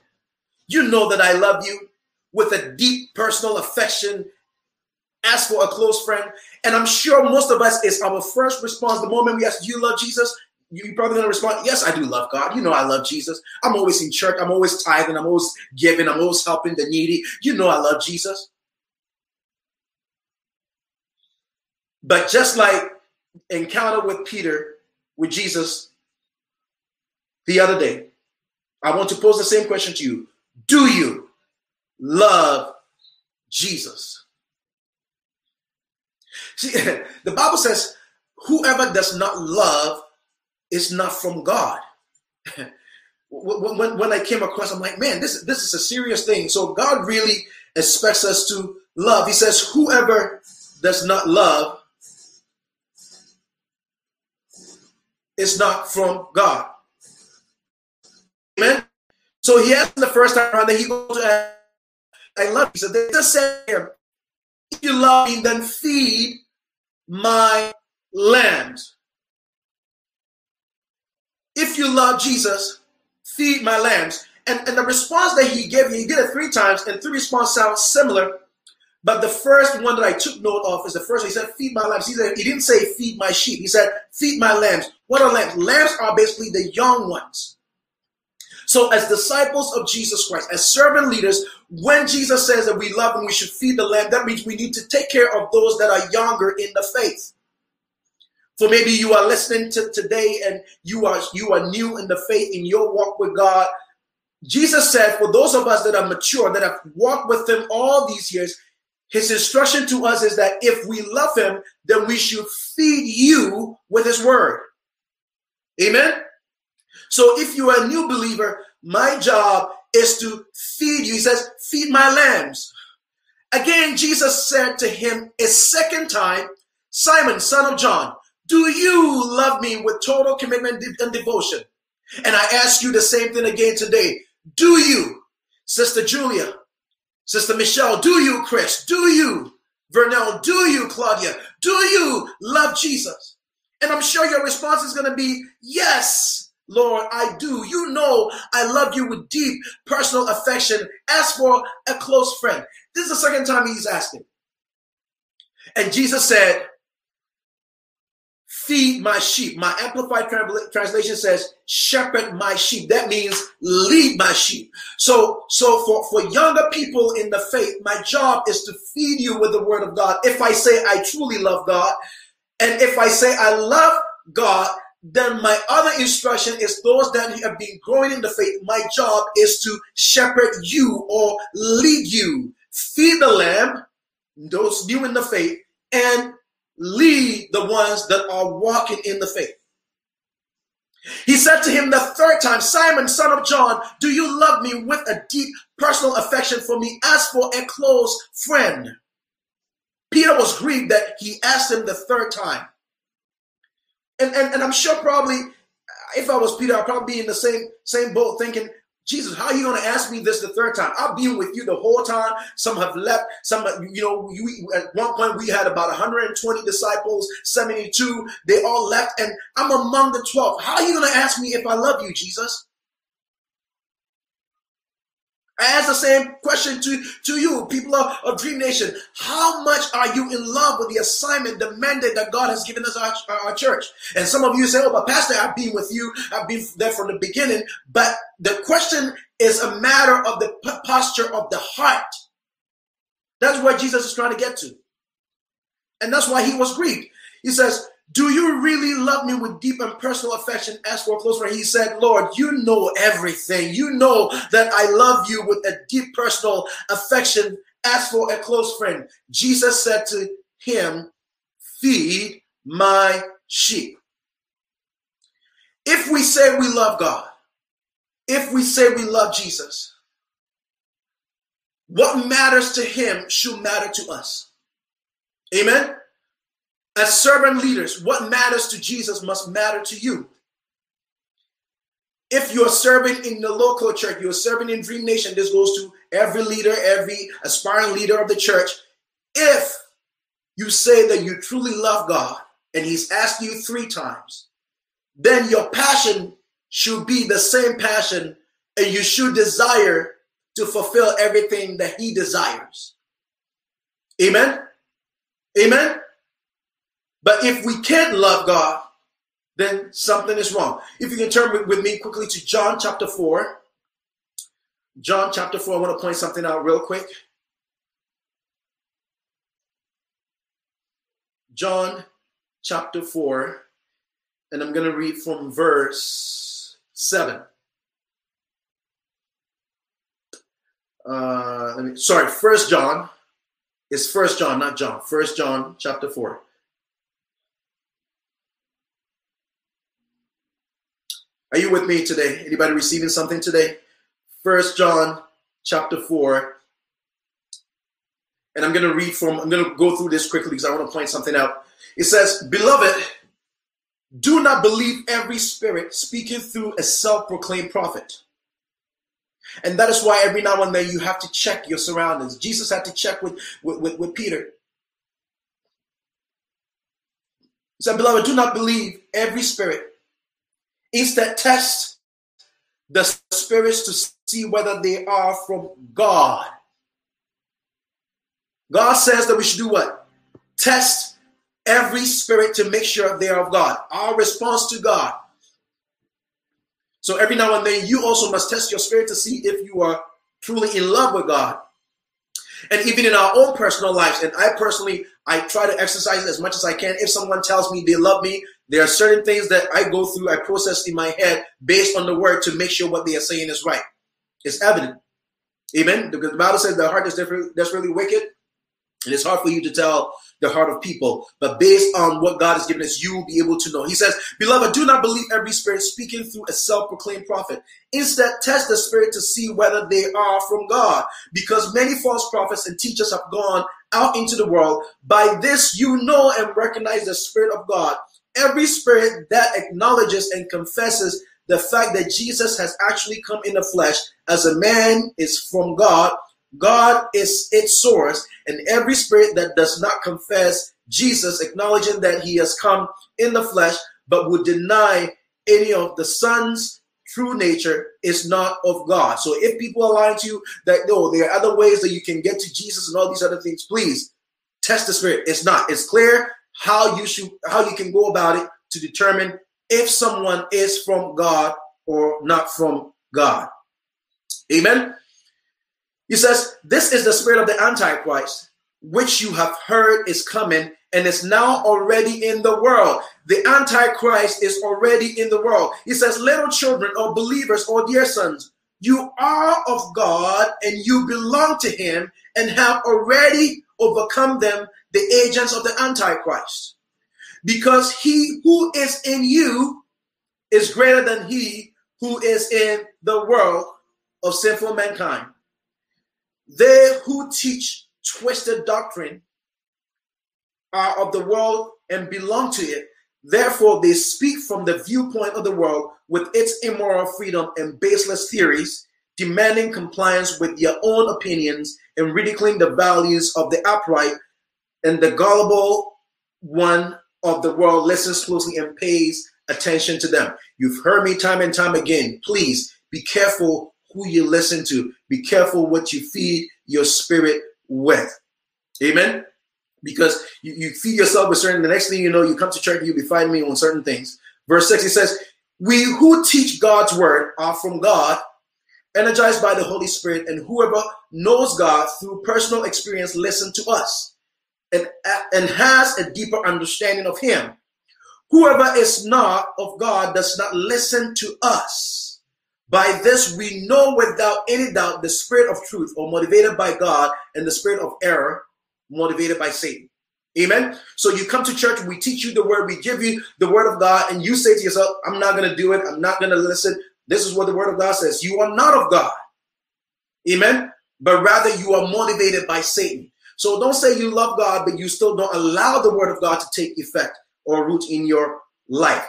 You know that I love you with a deep personal affection as for a close friend. And I'm sure most of us is our first response the moment we ask, Do you love Jesus? you probably gonna respond, Yes, I do love God. You know I love Jesus. I'm always in church, I'm always tithing, I'm always giving, I'm always helping the needy. You know I love Jesus. But just like encounter with Peter with Jesus the other day, I want to pose the same question to you. Do you love Jesus? See, *laughs* the Bible says, whoever does not love is not from God. *laughs* when, when, I came across, I'm like, man, this, this is a serious thing. So God really expects us to love. He says, whoever does not love is not from God. Amen. So he asked the first time around, then he goes to I love you. So they just said if you love me, then feed my lambs. If you love Jesus, feed my lambs. And, and the response that he gave, he did it three times, and three responses sound similar. But the first one that I took note of is the first one. He said, feed my lambs. He, said, he didn't say feed my sheep. He said, feed my lambs. What are lambs? Lambs are basically the young ones. So, as disciples of Jesus Christ, as servant leaders, when Jesus says that we love and we should feed the lamb, that means we need to take care of those that are younger in the faith. So maybe you are listening to today and you are you are new in the faith in your walk with God. Jesus said, for those of us that are mature, that have walked with him all these years, his instruction to us is that if we love him, then we should feed you with his word. Amen. So if you are a new believer, my job is to feed you. He says, feed my lambs. Again, Jesus said to him a second time, Simon, son of John, do you love me with total commitment and devotion? And I ask you the same thing again today. Do you, Sister Julia, Sister Michelle, do you, Chris? Do you, Vernell? Do you, Claudia? Do you love Jesus? And I'm sure your response is going to be yes, Lord, I do. You know I love you with deep personal affection as for a close friend. This is the second time he's asking. And Jesus said, feed my sheep. My amplified translation says, shepherd my sheep. That means lead my sheep. So, so for, for younger people in the faith, my job is to feed you with the word of God. If I say I truly love God, and if I say I love God, then my other instruction is those that have been growing in the faith, my job is to shepherd you or lead you. Feed the lamb, those new in the faith, and lead the ones that are walking in the faith. He said to him the third time, Simon, son of John, do you love me with a deep personal affection for me as for a close friend? Peter was grieved that he asked him the third time. And, and, and I'm sure probably if I was Peter, I'd probably be in the same same boat thinking, Jesus, how are you going to ask me this the third time? I've been with you the whole time. Some have left. Some, you know, you, at one point we had about 120 disciples, 72. They all left, and I'm among the 12. How are you going to ask me if I love you, Jesus? I ask the same question to, to you, people of, of Dream Nation. How much are you in love with the assignment, the mandate that God has given us our, our church? And some of you say, oh, but Pastor, I've been with you. I've been there from the beginning. But the question is a matter of the posture of the heart. That's what Jesus is trying to get to. And that's why he was grieved. He says, do you really love me with deep and personal affection as for a close friend? He said, Lord, you know everything. You know that I love you with a deep personal affection as for a close friend. Jesus said to him, Feed my sheep. If we say we love God, if we say we love Jesus, what matters to him should matter to us. Amen. As servant leaders, what matters to Jesus must matter to you. If you're serving in the local church, you're serving in Dream Nation, this goes to every leader, every aspiring leader of the church. If you say that you truly love God and He's asked you three times, then your passion should be the same passion and you should desire to fulfill everything that He desires. Amen? Amen? But if we can't love God, then something is wrong. If you can turn with me quickly to John chapter 4. John chapter 4, I want to point something out real quick. John chapter 4, and I'm going to read from verse 7. Uh, sorry, First John. It's First John, not John. First John chapter 4. Are you with me today? Anybody receiving something today? First John chapter 4. And I'm going to read from, I'm going to go through this quickly because I want to point something out. It says, Beloved, do not believe every spirit speaking through a self proclaimed prophet. And that is why every now and then you have to check your surroundings. Jesus had to check with, with, with, with Peter. He said, Beloved, do not believe every spirit Instead, test the spirits to see whether they are from God. God says that we should do what? Test every spirit to make sure they are of God. Our response to God. So every now and then, you also must test your spirit to see if you are truly in love with God. And even in our own personal lives, and I personally, I try to exercise as much as I can. If someone tells me they love me, there are certain things that I go through, I process in my head based on the word to make sure what they are saying is right. It's evident. Amen. Because the Bible says the heart is desperately wicked, and it's hard for you to tell the heart of people. But based on what God has given us, you will be able to know. He says, Beloved, do not believe every spirit speaking through a self proclaimed prophet. Instead, test the spirit to see whether they are from God, because many false prophets and teachers have gone out into the world. By this, you know and recognize the Spirit of God. Every spirit that acknowledges and confesses the fact that Jesus has actually come in the flesh as a man is from God. God is its source, and every spirit that does not confess Jesus, acknowledging that he has come in the flesh, but would deny any of the Son's true nature, is not of God. So if people are lying to you that no, there are other ways that you can get to Jesus and all these other things, please test the spirit. It's not. It's clear how you should how you can go about it to determine if someone is from God or not from God. Amen. He says, This is the spirit of the Antichrist, which you have heard is coming and is now already in the world. The Antichrist is already in the world. He says, Little children or believers or dear sons, you are of God and you belong to Him and have already overcome them the agents of the Antichrist. Because he who is in you is greater than he who is in the world of sinful mankind. They who teach twisted doctrine are of the world and belong to it. Therefore, they speak from the viewpoint of the world with its immoral freedom and baseless theories, demanding compliance with their own opinions and ridiculing the values of the upright and the gullible one of the world listens closely and pays attention to them. You've heard me time and time again. Please be careful who you listen to. Be careful what you feed your spirit with. Amen. Because you, you feed yourself with certain, the next thing you know, you come to church and you'll be fighting me on certain things. Verse 6, he says, We who teach God's word are from God, energized by the Holy Spirit, and whoever knows God through personal experience listen to us and, and has a deeper understanding of him. Whoever is not of God does not listen to us. By this we know without any doubt the spirit of truth or motivated by God and the spirit of error motivated by Satan. Amen. So you come to church, we teach you the word, we give you the word of God, and you say to yourself, I'm not going to do it. I'm not going to listen. This is what the word of God says. You are not of God. Amen. But rather you are motivated by Satan. So don't say you love God, but you still don't allow the word of God to take effect or root in your life.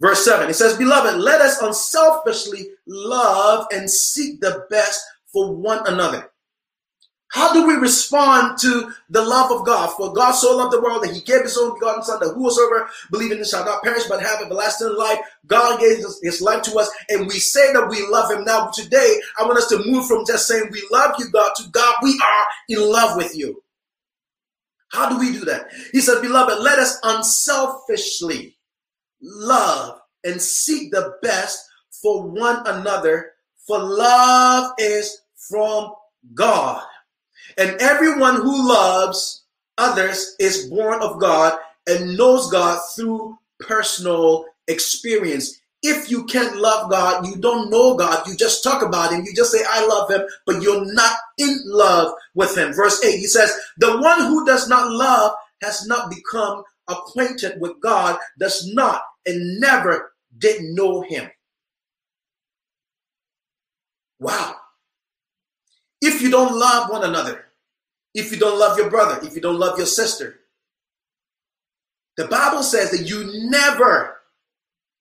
Verse 7, it says, Beloved, let us unselfishly love and seek the best for one another. How do we respond to the love of God? For God so loved the world that he gave his own begotten son that whosoever believe in him shall not perish but have everlasting life. God gave his life to us and we say that we love him. Now today, I want us to move from just saying we love you, God, to God, we are in love with you. How do we do that? He said, Beloved, let us unselfishly love and seek the best for one another, for love is from God. And everyone who loves others is born of God and knows God through personal experience. If you can't love God, you don't know God, you just talk about Him, you just say, I love Him, but you're not in love with Him. Verse 8, he says, The one who does not love has not become acquainted with God, does not and never did know Him. Wow. If you don't love one another, if you don't love your brother, if you don't love your sister, the Bible says that you never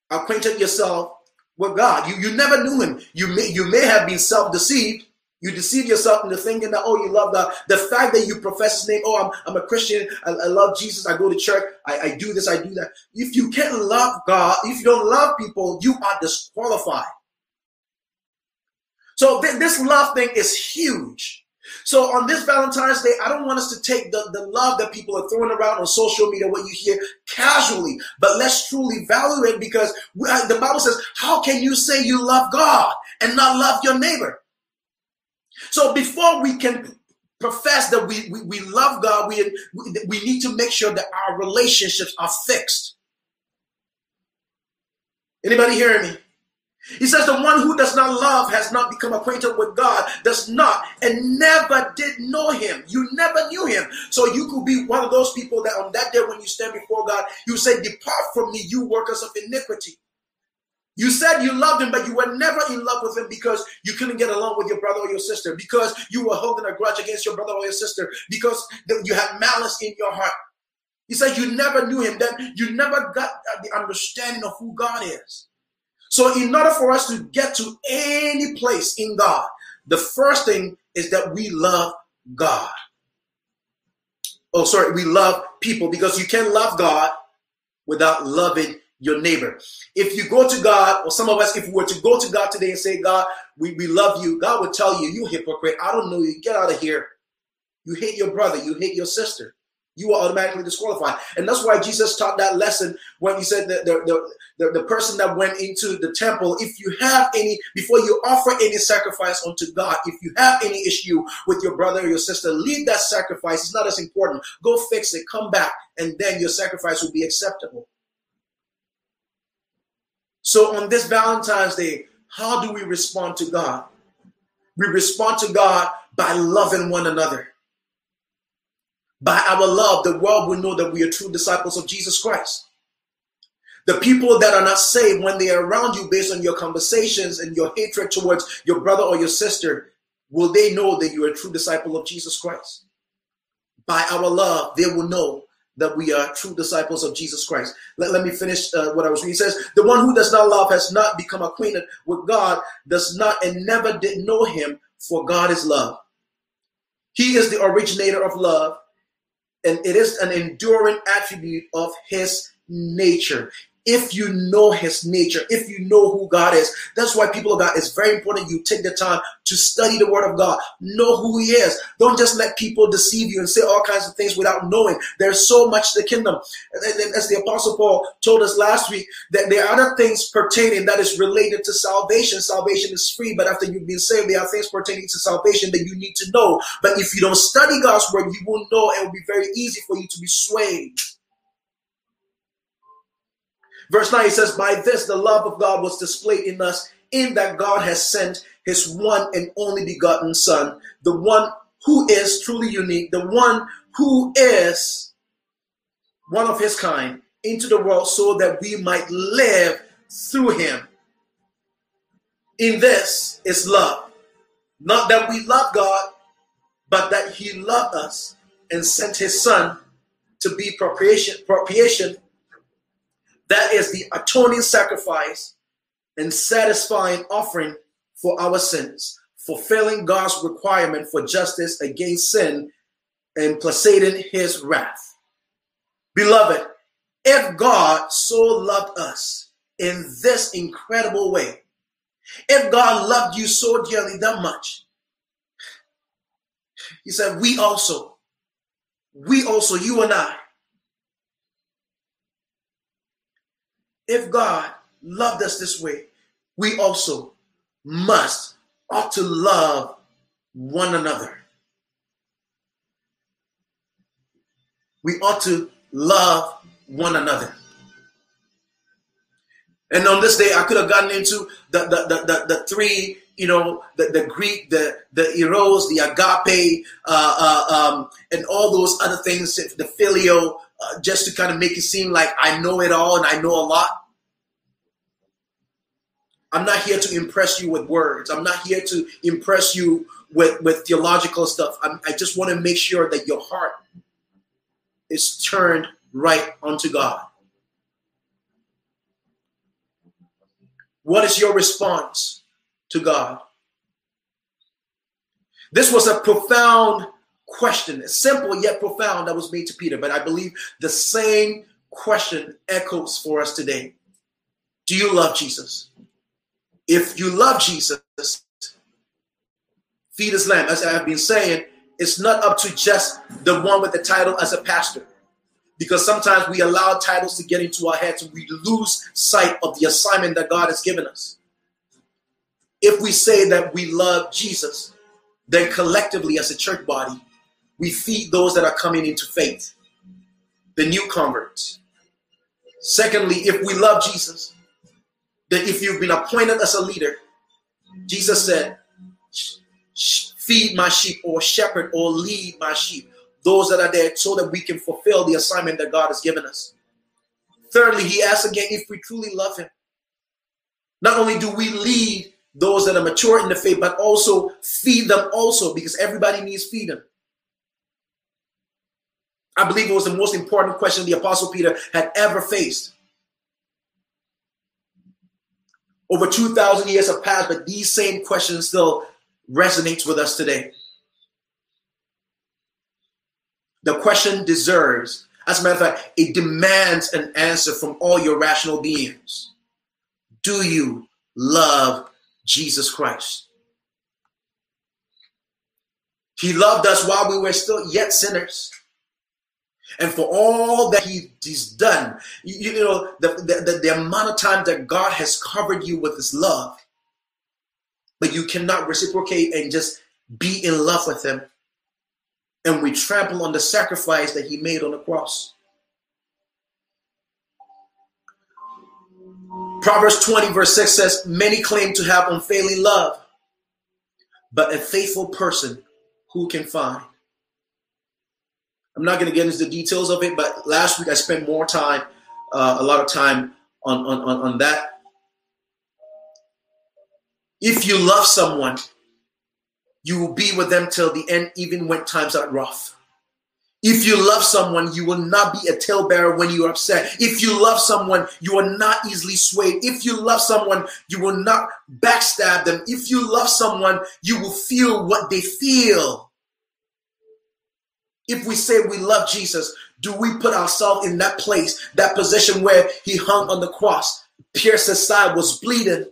acquainted yourself with God. You, you never knew him. You may, you may have been self-deceived. You deceive yourself into thinking that, oh, you love God. The fact that you profess his name, oh, I'm, I'm a Christian, I, I love Jesus, I go to church, I, I do this, I do that. If you can't love God, if you don't love people, you are disqualified. So th- this love thing is huge. So on this Valentine's Day, I don't want us to take the, the love that people are throwing around on social media, what you hear casually, but let's truly value it because we, uh, the Bible says, how can you say you love God and not love your neighbor? So before we can profess that we, we, we love God, we, we need to make sure that our relationships are fixed. Anybody hearing me? He says, The one who does not love has not become acquainted with God, does not, and never did know him. You never knew him. So you could be one of those people that on that day when you stand before God, you say, Depart from me, you workers of iniquity. You said you loved him, but you were never in love with him because you couldn't get along with your brother or your sister, because you were holding a grudge against your brother or your sister, because you had malice in your heart. He said you never knew him, that you never got the understanding of who God is. So, in order for us to get to any place in God, the first thing is that we love God. Oh, sorry, we love people because you can't love God without loving your neighbor. If you go to God, or some of us, if we were to go to God today and say, God, we, we love you, God would tell you, you hypocrite, I don't know you, get out of here. You hate your brother, you hate your sister you are automatically disqualified. And that's why Jesus taught that lesson when he said that the, the, the, the, person that went into the temple, if you have any, before you offer any sacrifice unto God, if you have any issue with your brother or your sister, leave that sacrifice. It's not as important. Go fix it, come back, and then your sacrifice will be acceptable. So on this Valentine's Day, how do we respond to God? We respond to God by loving one another. By our love, the world will know that we are true disciples of Jesus Christ. The people that are not saved, when they are around you based on your conversations and your hatred towards your brother or your sister, will they know that you are a true disciple of Jesus Christ? By our love, they will know that we are true disciples of Jesus Christ. Let, let me finish uh, what I was reading. He says, The one who does not love has not become acquainted with God, does not and never did know him, for God is love. He is the originator of love and it is an enduring attribute of his nature. If you know his nature, if you know who God is. That's why people of God, it's very important you take the time to study the word of God. Know who he is. Don't just let people deceive you and say all kinds of things without knowing. There's so much the kingdom. And as the apostle Paul told us last week, that there are other things pertaining that is related to salvation. Salvation is free, but after you've been saved, there are things pertaining to salvation that you need to know. But if you don't study God's word, you will know it will be very easy for you to be swayed. Verse 9 says, By this the love of God was displayed in us, in that God has sent his one and only begotten Son, the one who is truly unique, the one who is one of his kind, into the world so that we might live through him. In this is love. Not that we love God, but that he loved us and sent his son to be propitiation, propitiation that is the atoning sacrifice and satisfying offering for our sins, fulfilling God's requirement for justice against sin and placating his wrath. Beloved, if God so loved us in this incredible way, if God loved you so dearly that much, he said, we also, we also, you and I, if God loved us this way, we also must, ought to love one another. We ought to love one another. And on this day, I could have gotten into the the, the, the, the three, you know, the, the Greek, the the eros, the agape, uh, uh, um, and all those other things, the phileo, uh, just to kind of make it seem like I know it all and I know a lot. I'm not here to impress you with words. I'm not here to impress you with, with theological stuff. I'm, I just want to make sure that your heart is turned right unto God. What is your response to God? This was a profound question, simple yet profound, that was made to Peter. But I believe the same question echoes for us today. Do you love Jesus? If you love Jesus, feed his lamb. As I have been saying, it's not up to just the one with the title as a pastor. Because sometimes we allow titles to get into our heads and we lose sight of the assignment that God has given us. If we say that we love Jesus, then collectively as a church body, we feed those that are coming into faith, the new converts. Secondly, if we love Jesus, that if you've been appointed as a leader, Jesus said, feed my sheep or shepherd or lead my sheep, those that are there, so that we can fulfill the assignment that God has given us. Thirdly, he asks again if we truly love him. Not only do we lead those that are mature in the faith, but also feed them also because everybody needs feeding. I believe it was the most important question the Apostle Peter had ever faced. Over 2,000 years have passed, but these same questions still resonates with us today. The question deserves, as a matter of fact, it demands an answer from all your rational beings. Do you love Jesus Christ? He loved us while we were still yet sinners and for all that he, he's done. You, you know, the, the, the, amount of time that God has covered you with his love, but you cannot reciprocate and just be in love with him. And we trample on the sacrifice that he made on the cross. Proverbs 20, verse 6 says, Many claim to have unfailing love, but a faithful person who can find? I'm not going to get into the details of it, but last week I spent more time, uh, a lot of time on, on, on, on that. If you love someone, you will be with them till the end, even when times are rough. If you love someone, you will not be a talebearer when you are upset. If you love someone, you are not easily swayed. If you love someone, you will not backstab them. If you love someone, you will feel what they feel. If we say we love Jesus, Do we put ourselves in that place, that position where he hung on the cross, pierced his side, was bleeding,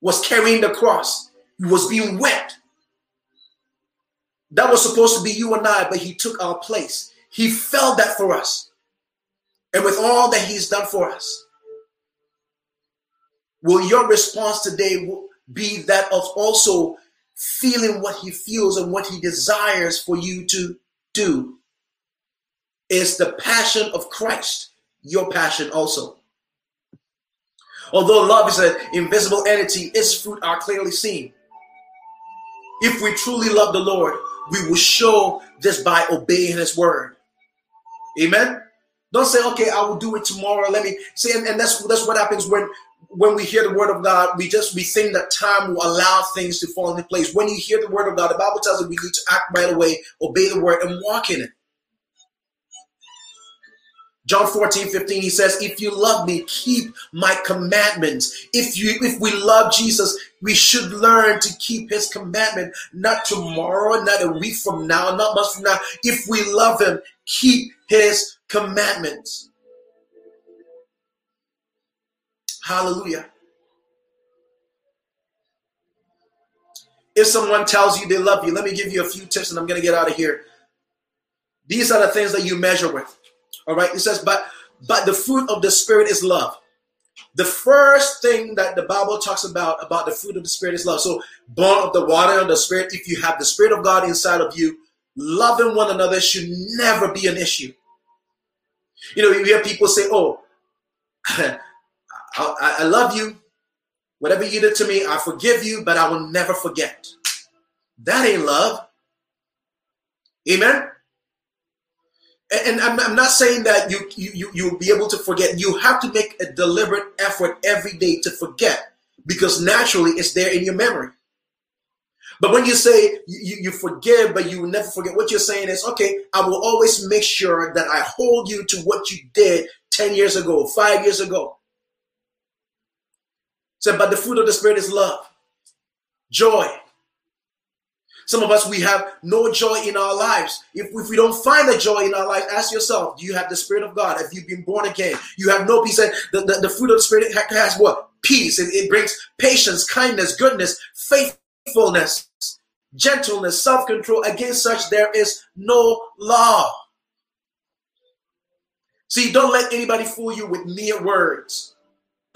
was carrying the cross, was being wet? That was supposed to be you and I, but he took our place. He felt that for us. And with all that he's done for us, will your response today be that of also feeling what he feels and what he desires for you to do? Is the passion of Christ your passion also? Although love is an invisible entity, its fruit are clearly seen. If we truly love the Lord, we will show this by obeying his word. Amen. Don't say, okay, I will do it tomorrow. Let me say, and, and that's that's what happens when when we hear the word of God, we just we think that time will allow things to fall into place. When you hear the word of God, the Bible tells us we need to act right away, obey the word, and walk in it. John 14, 15, he says, If you love me, keep my commandments. If you if we love Jesus, we should learn to keep his commandment, not tomorrow, not a week from now, not much from now. If we love him, keep his commandments. Hallelujah. If someone tells you they love you, let me give you a few tips and I'm going to get out of here. These are the things that you measure with. All right. It says, but but the fruit of the spirit is love. The first thing that the Bible talks about about the fruit of the spirit is love. So born of the water of the spirit, if you have the spirit of God inside of you, loving one another should never be an issue. You know, you hear people say, "Oh, *laughs* I, I love you. Whatever you did to me, I forgive you, but I will never forget." That ain't love. Amen and I'm, I'm, not saying that you, you you'll be able to forget you have to make a deliberate effort every day to forget because naturally it's there in your memory but when you say you, you forgive but you will never forget what you're saying is okay i will always make sure that i hold you to what you did 10 years ago 5 years ago so but the fruit of the spirit is love joy some of us, we have no joy in our lives. If, if we don't find the joy in our life, ask yourself, do you have the Spirit of God? Have you been born again? You have no peace. And the, the, the fruit of the Spirit has what? Peace. It, it brings patience, kindness, goodness, faithfulness, gentleness, self control. Against such, there is no law. See, don't let anybody fool you with mere words.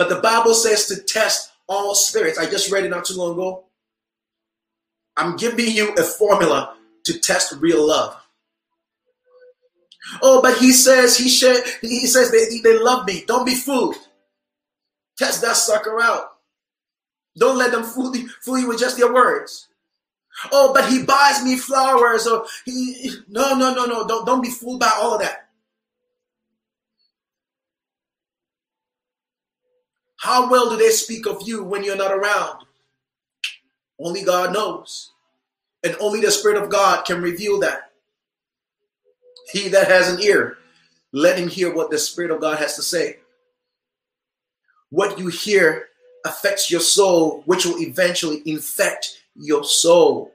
But the Bible says to test all spirits. I just read it not too long ago. I'm giving you a formula to test real love. Oh, but he says he said he says they, they love me. Don't be fooled. Test that sucker out. Don't let them fool you, fool you with just their words. Oh, but he buys me flowers. Or he no no no no don't don't be fooled by all of that. How well do they speak of you when you're not around? Only God knows. And only the Spirit of God can reveal that. He that has an ear, let him hear what the Spirit of God has to say. What you hear affects your soul, which will eventually infect your soul.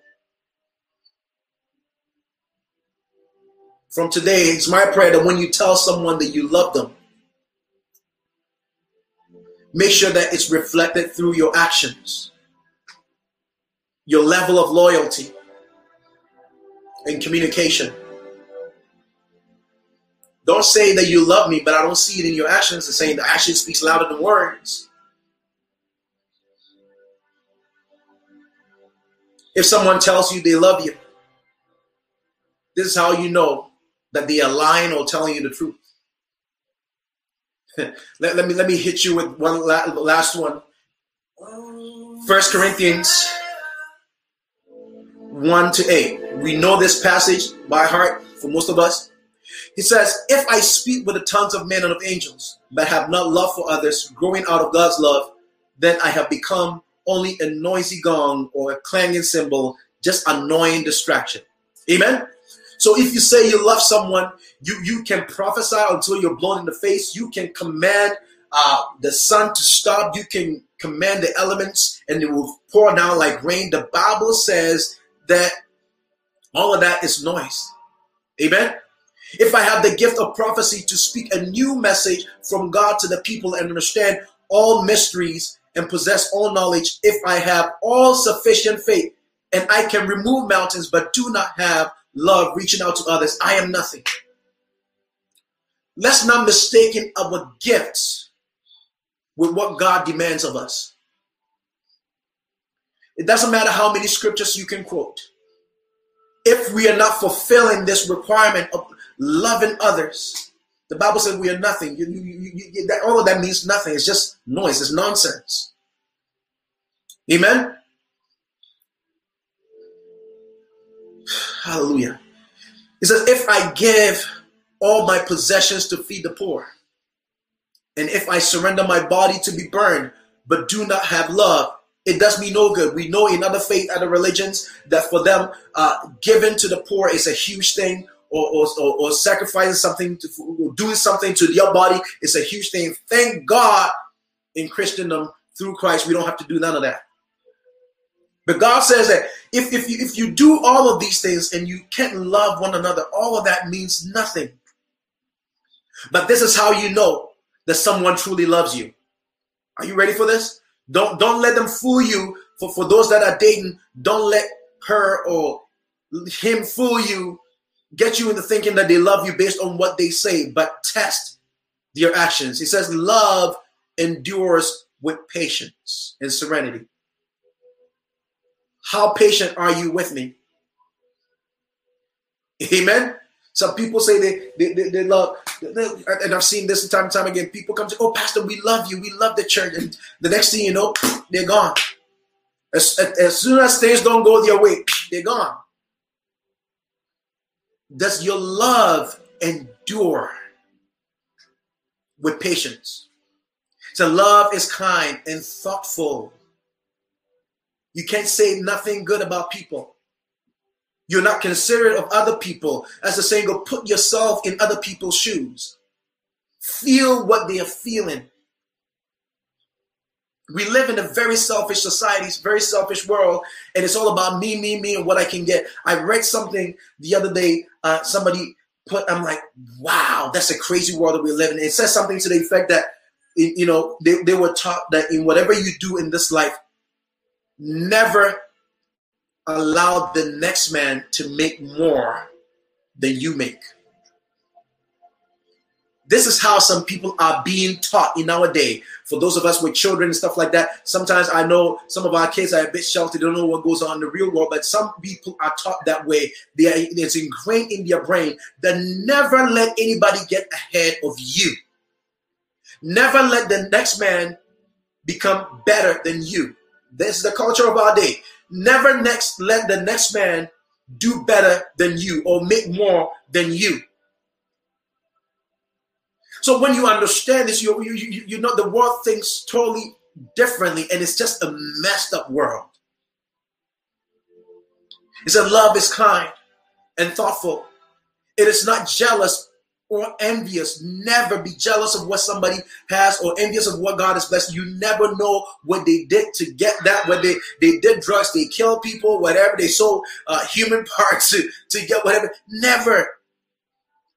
From today, it's my prayer that when you tell someone that you love them, make sure that it's reflected through your actions your level of loyalty and communication. Don't say that you love me, but I don't see it in your actions. And saying the action speaks louder than words. If someone tells you they love you, this is how you know that they are lying or telling you the truth. *laughs* let, let, me let me hit you with one last one. First Corinthians 1 to 8. We know this passage by heart for most of us. He says, If I speak with the tongues of men and of angels, but have not love for others, growing out of God's love, then I have become only a noisy gong or a clanging cymbal, just annoying distraction. Amen. So if you say you love someone, you you can prophesy until you're blown in the face. You can command uh, the sun to stop. You can command the elements, and it will pour down like rain. The Bible says that all of that is noise. Amen. if I have the gift of prophecy to speak a new message from God to the people and understand all mysteries and possess all knowledge, if I have all sufficient faith and I can remove mountains but do not have love reaching out to others, I am nothing. Let's not mistake our gifts with what God demands of us. It doesn't matter how many scriptures you can quote. If we are not fulfilling this requirement of loving others, the Bible says we are nothing. You, you, you, that, all of that means nothing. It's just noise. It's nonsense. Amen. Hallelujah. He says, if I give all my possessions to feed the poor, and if I surrender my body to be burned, but do not have love, it does me no good. We know in other faith, other religions, that for them, uh, giving to the poor is a huge thing, or, or, or, sacrificing something, to, or doing something to your body is a huge thing. Thank God in Christendom, through Christ, we don't have to do none of that. But God says that if, if, you, if you do all of these things and you can't love one another, all of that means nothing. But this is how you know that someone truly loves you. Are you ready for this? Don't don't let them fool you. For for those that are dating, don't let her or him fool you, get you into thinking that they love you based on what they say, but test their actions. He says, love endures with patience and serenity. How patient are you with me? Amen. Some people say they they, they, they love, and I've seen this time and time again. People come to, oh, Pastor, we love you, we love the church, and the next thing you know, *clears throat* they're gone. As, as soon as things don't go their way, *clears throat* they're gone. Does your love endure with patience? So love is kind and thoughtful. You can't say nothing good about people. You're not considerate of other people. As the saying go, put yourself in other people's shoes. Feel what they are feeling. We live in a very selfish society, very selfish world, and it's all about me, me, me, and what I can get. I read something the other day. Uh, somebody put, I'm like, wow, that's a crazy world that we live in. It says something to the effect that, you know, they, they were taught that in whatever you do in this life, never allow the next man to make more than you make. This is how some people are being taught in our day. For those of us with children and stuff like that, sometimes I know some of our kids are a bit sheltered, don't know what goes on in the real world, but some people are taught that way. They are, it's ingrained in their brain that never let anybody get ahead of you. Never let the next man become better than you. This is the culture of our day. Never next let the next man do better than you or make more than you. So when you understand this, you, you, you, you know the world thinks totally differently and it's just a messed up world. It said love is kind and thoughtful. It is not jealous or envious. Never be jealous of what somebody has or envious of what God has blessed. You never know what they did to get that. What they, they did drugs, they killed people, whatever. They sold uh, human *laughs* parts to, to get whatever. Never.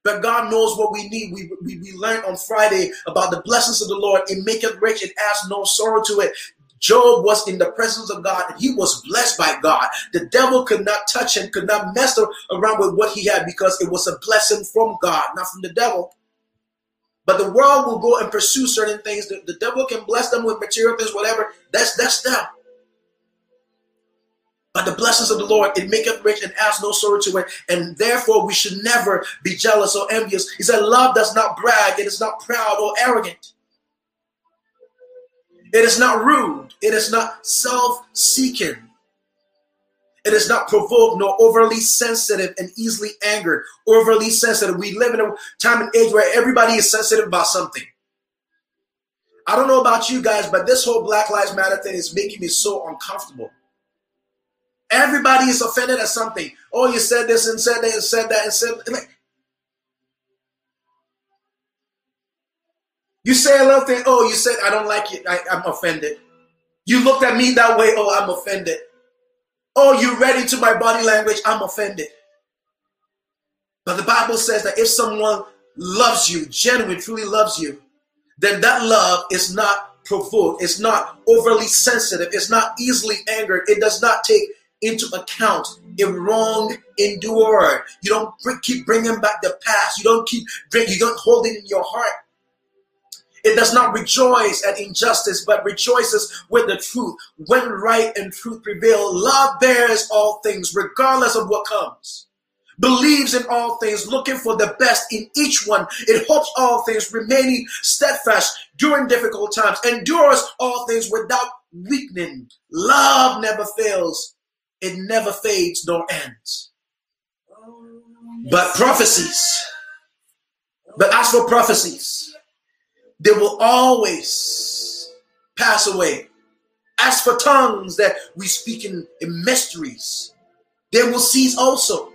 But God knows what we need. We, we, we learned on Friday about the blessings of the Lord. It maketh rich. It adds no sorrow to it. Job was in the presence of God and he was blessed by God. The devil could not touch him, could not mess around with what he had because it was a blessing from God, not from the devil. But the world will go and pursue certain things. The, the devil can bless them with material things, whatever. That's that's them. But the blessings of the Lord, it maketh rich and adds no sorrow to it. And therefore, we should never be jealous or envious. He said, Love does not brag, it is not proud or arrogant. It is not rude. It is not self seeking. It is not provoked nor overly sensitive and easily angered. Overly sensitive. We live in a time and age where everybody is sensitive about something. I don't know about you guys, but this whole Black Lives Matter thing is making me so uncomfortable. Everybody is offended at something. Oh, you said this and said that and said that and said. Like, You say a little thing, oh, you said I don't like it, I, I'm offended. You looked at me that way, oh, I'm offended. Oh, you read into my body language, I'm offended. But the Bible says that if someone loves you, genuinely, truly loves you, then that love is not provoked, it's not overly sensitive, it's not easily angered, it does not take into account a wrong endured. You don't keep bringing back the past. You don't keep you don't hold it in your heart. It does not rejoice at injustice, but rejoices with the truth. When right and truth prevail, love bears all things, regardless of what comes. Believes in all things, looking for the best in each one. It hopes all things, remaining steadfast during difficult times, endures all things without weakening. Love never fails, it never fades nor ends. But prophecies, but as for prophecies, they will always pass away. As for tongues that we speak in, in mysteries, they will cease also.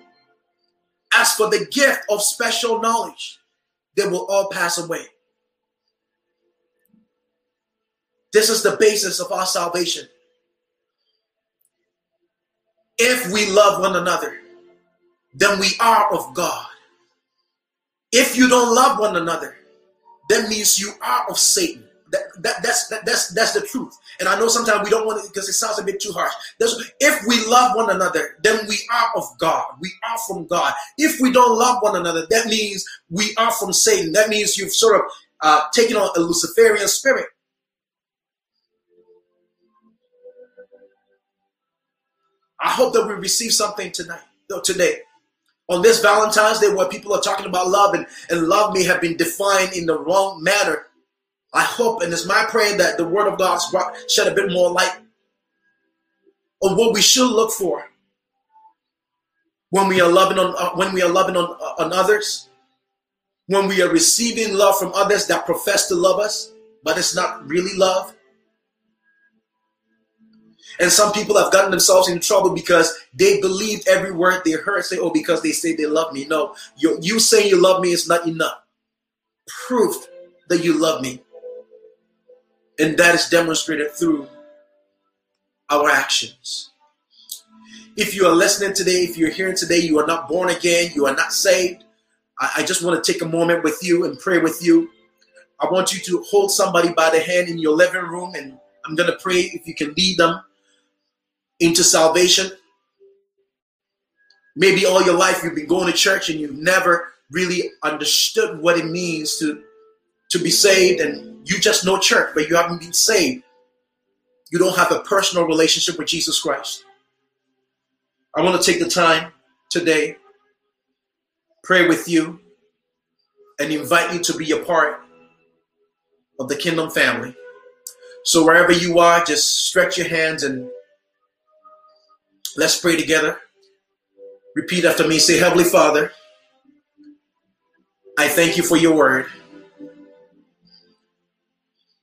As for the gift of special knowledge, they will all pass away. This is the basis of our salvation. If we love one another, then we are of God. If you don't love one another, that means you are of Satan. That, that, that's, that, that's, that's the truth. And I know sometimes we don't want it because it sounds a bit too harsh. That's, if we love one another, then we are of God. We are from God. If we don't love one another, that means we are from Satan. That means you've sort of uh, taken on a Luciferian spirit. I hope that we receive something tonight, though today on this Valentine's Day where people are talking about love and, and love may have been defined in the wrong manner. I hope and it's my prayer that the word of God shed a bit more light on what we should look for when we are loving on uh, when we are loving on, uh, on others, when we are receiving love from others that profess to love us, but it's not really love. And some people have gotten themselves in trouble because they believed every word they heard. Say, oh, because they say they love me. No, you, you you love me is not enough. Proof that you love me. And that is demonstrated through our actions. If you are listening today, if you're hearing today, you are not born again, you are not saved. I, I just want to take a moment with you and pray with you. I want you to hold somebody by the hand in your living room, and I'm going to pray if you can lead them into salvation. Maybe all your life you've been going to church and you've never really understood what it means to, to be saved, and you just know church, but you haven't been saved. You don't have a personal relationship with Jesus Christ. I want to take the time today, pray with you, and invite you to be a part of the kingdom family. So wherever you are, just stretch your hands and Let's pray together. Repeat after me. Say, Heavenly Father, I thank you for your word.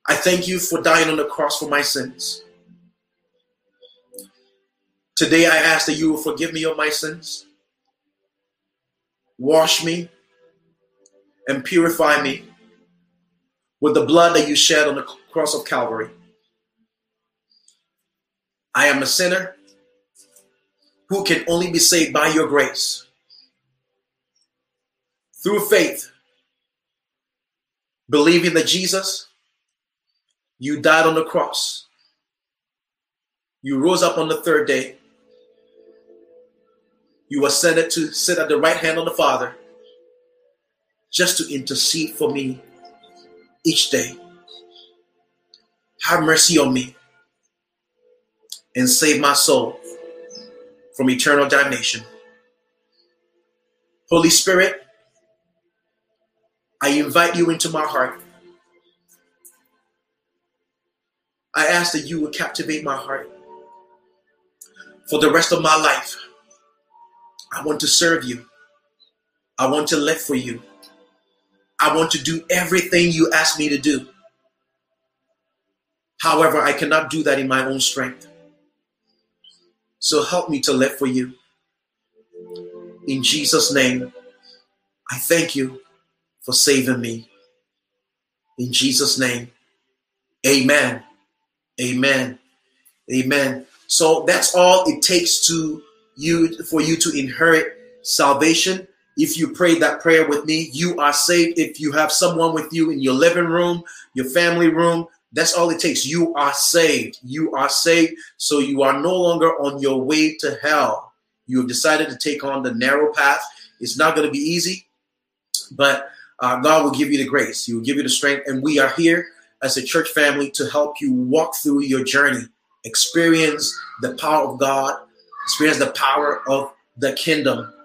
I thank you for dying on the cross for my sins. Today I ask that you will forgive me of my sins, wash me, and purify me with the blood that you shed on the cross of Calvary. I am a sinner who can only be saved by your grace. Through faith, believing that Jesus, you died on the cross. You rose up on the third day. You ascended to sit at the right hand of the Father just to intercede for me each day. Have mercy on me and save my soul from eternal damnation. Holy Spirit, I invite you into my heart. I ask that you will captivate my heart for the rest of my life. I want to serve you. I want to live for you. I want to do everything you ask me to do. However, I cannot do that in my own strength. So help me to live for you. In Jesus' name, I thank you for saving me. In Jesus' name, amen. Amen. Amen. So that's all it takes to you for you to inherit salvation. If you pray that prayer with me, you are saved. If you have someone with you in your living room, your family room, that's all it takes. You are saved. You are saved. So you are no longer on your way to hell. You have decided to take on the narrow path. It's not going to be easy, but uh, God will give you the grace. He will give you the strength. And we are here as a church family to help you walk through your journey, experience the power of God, experience the power of the kingdom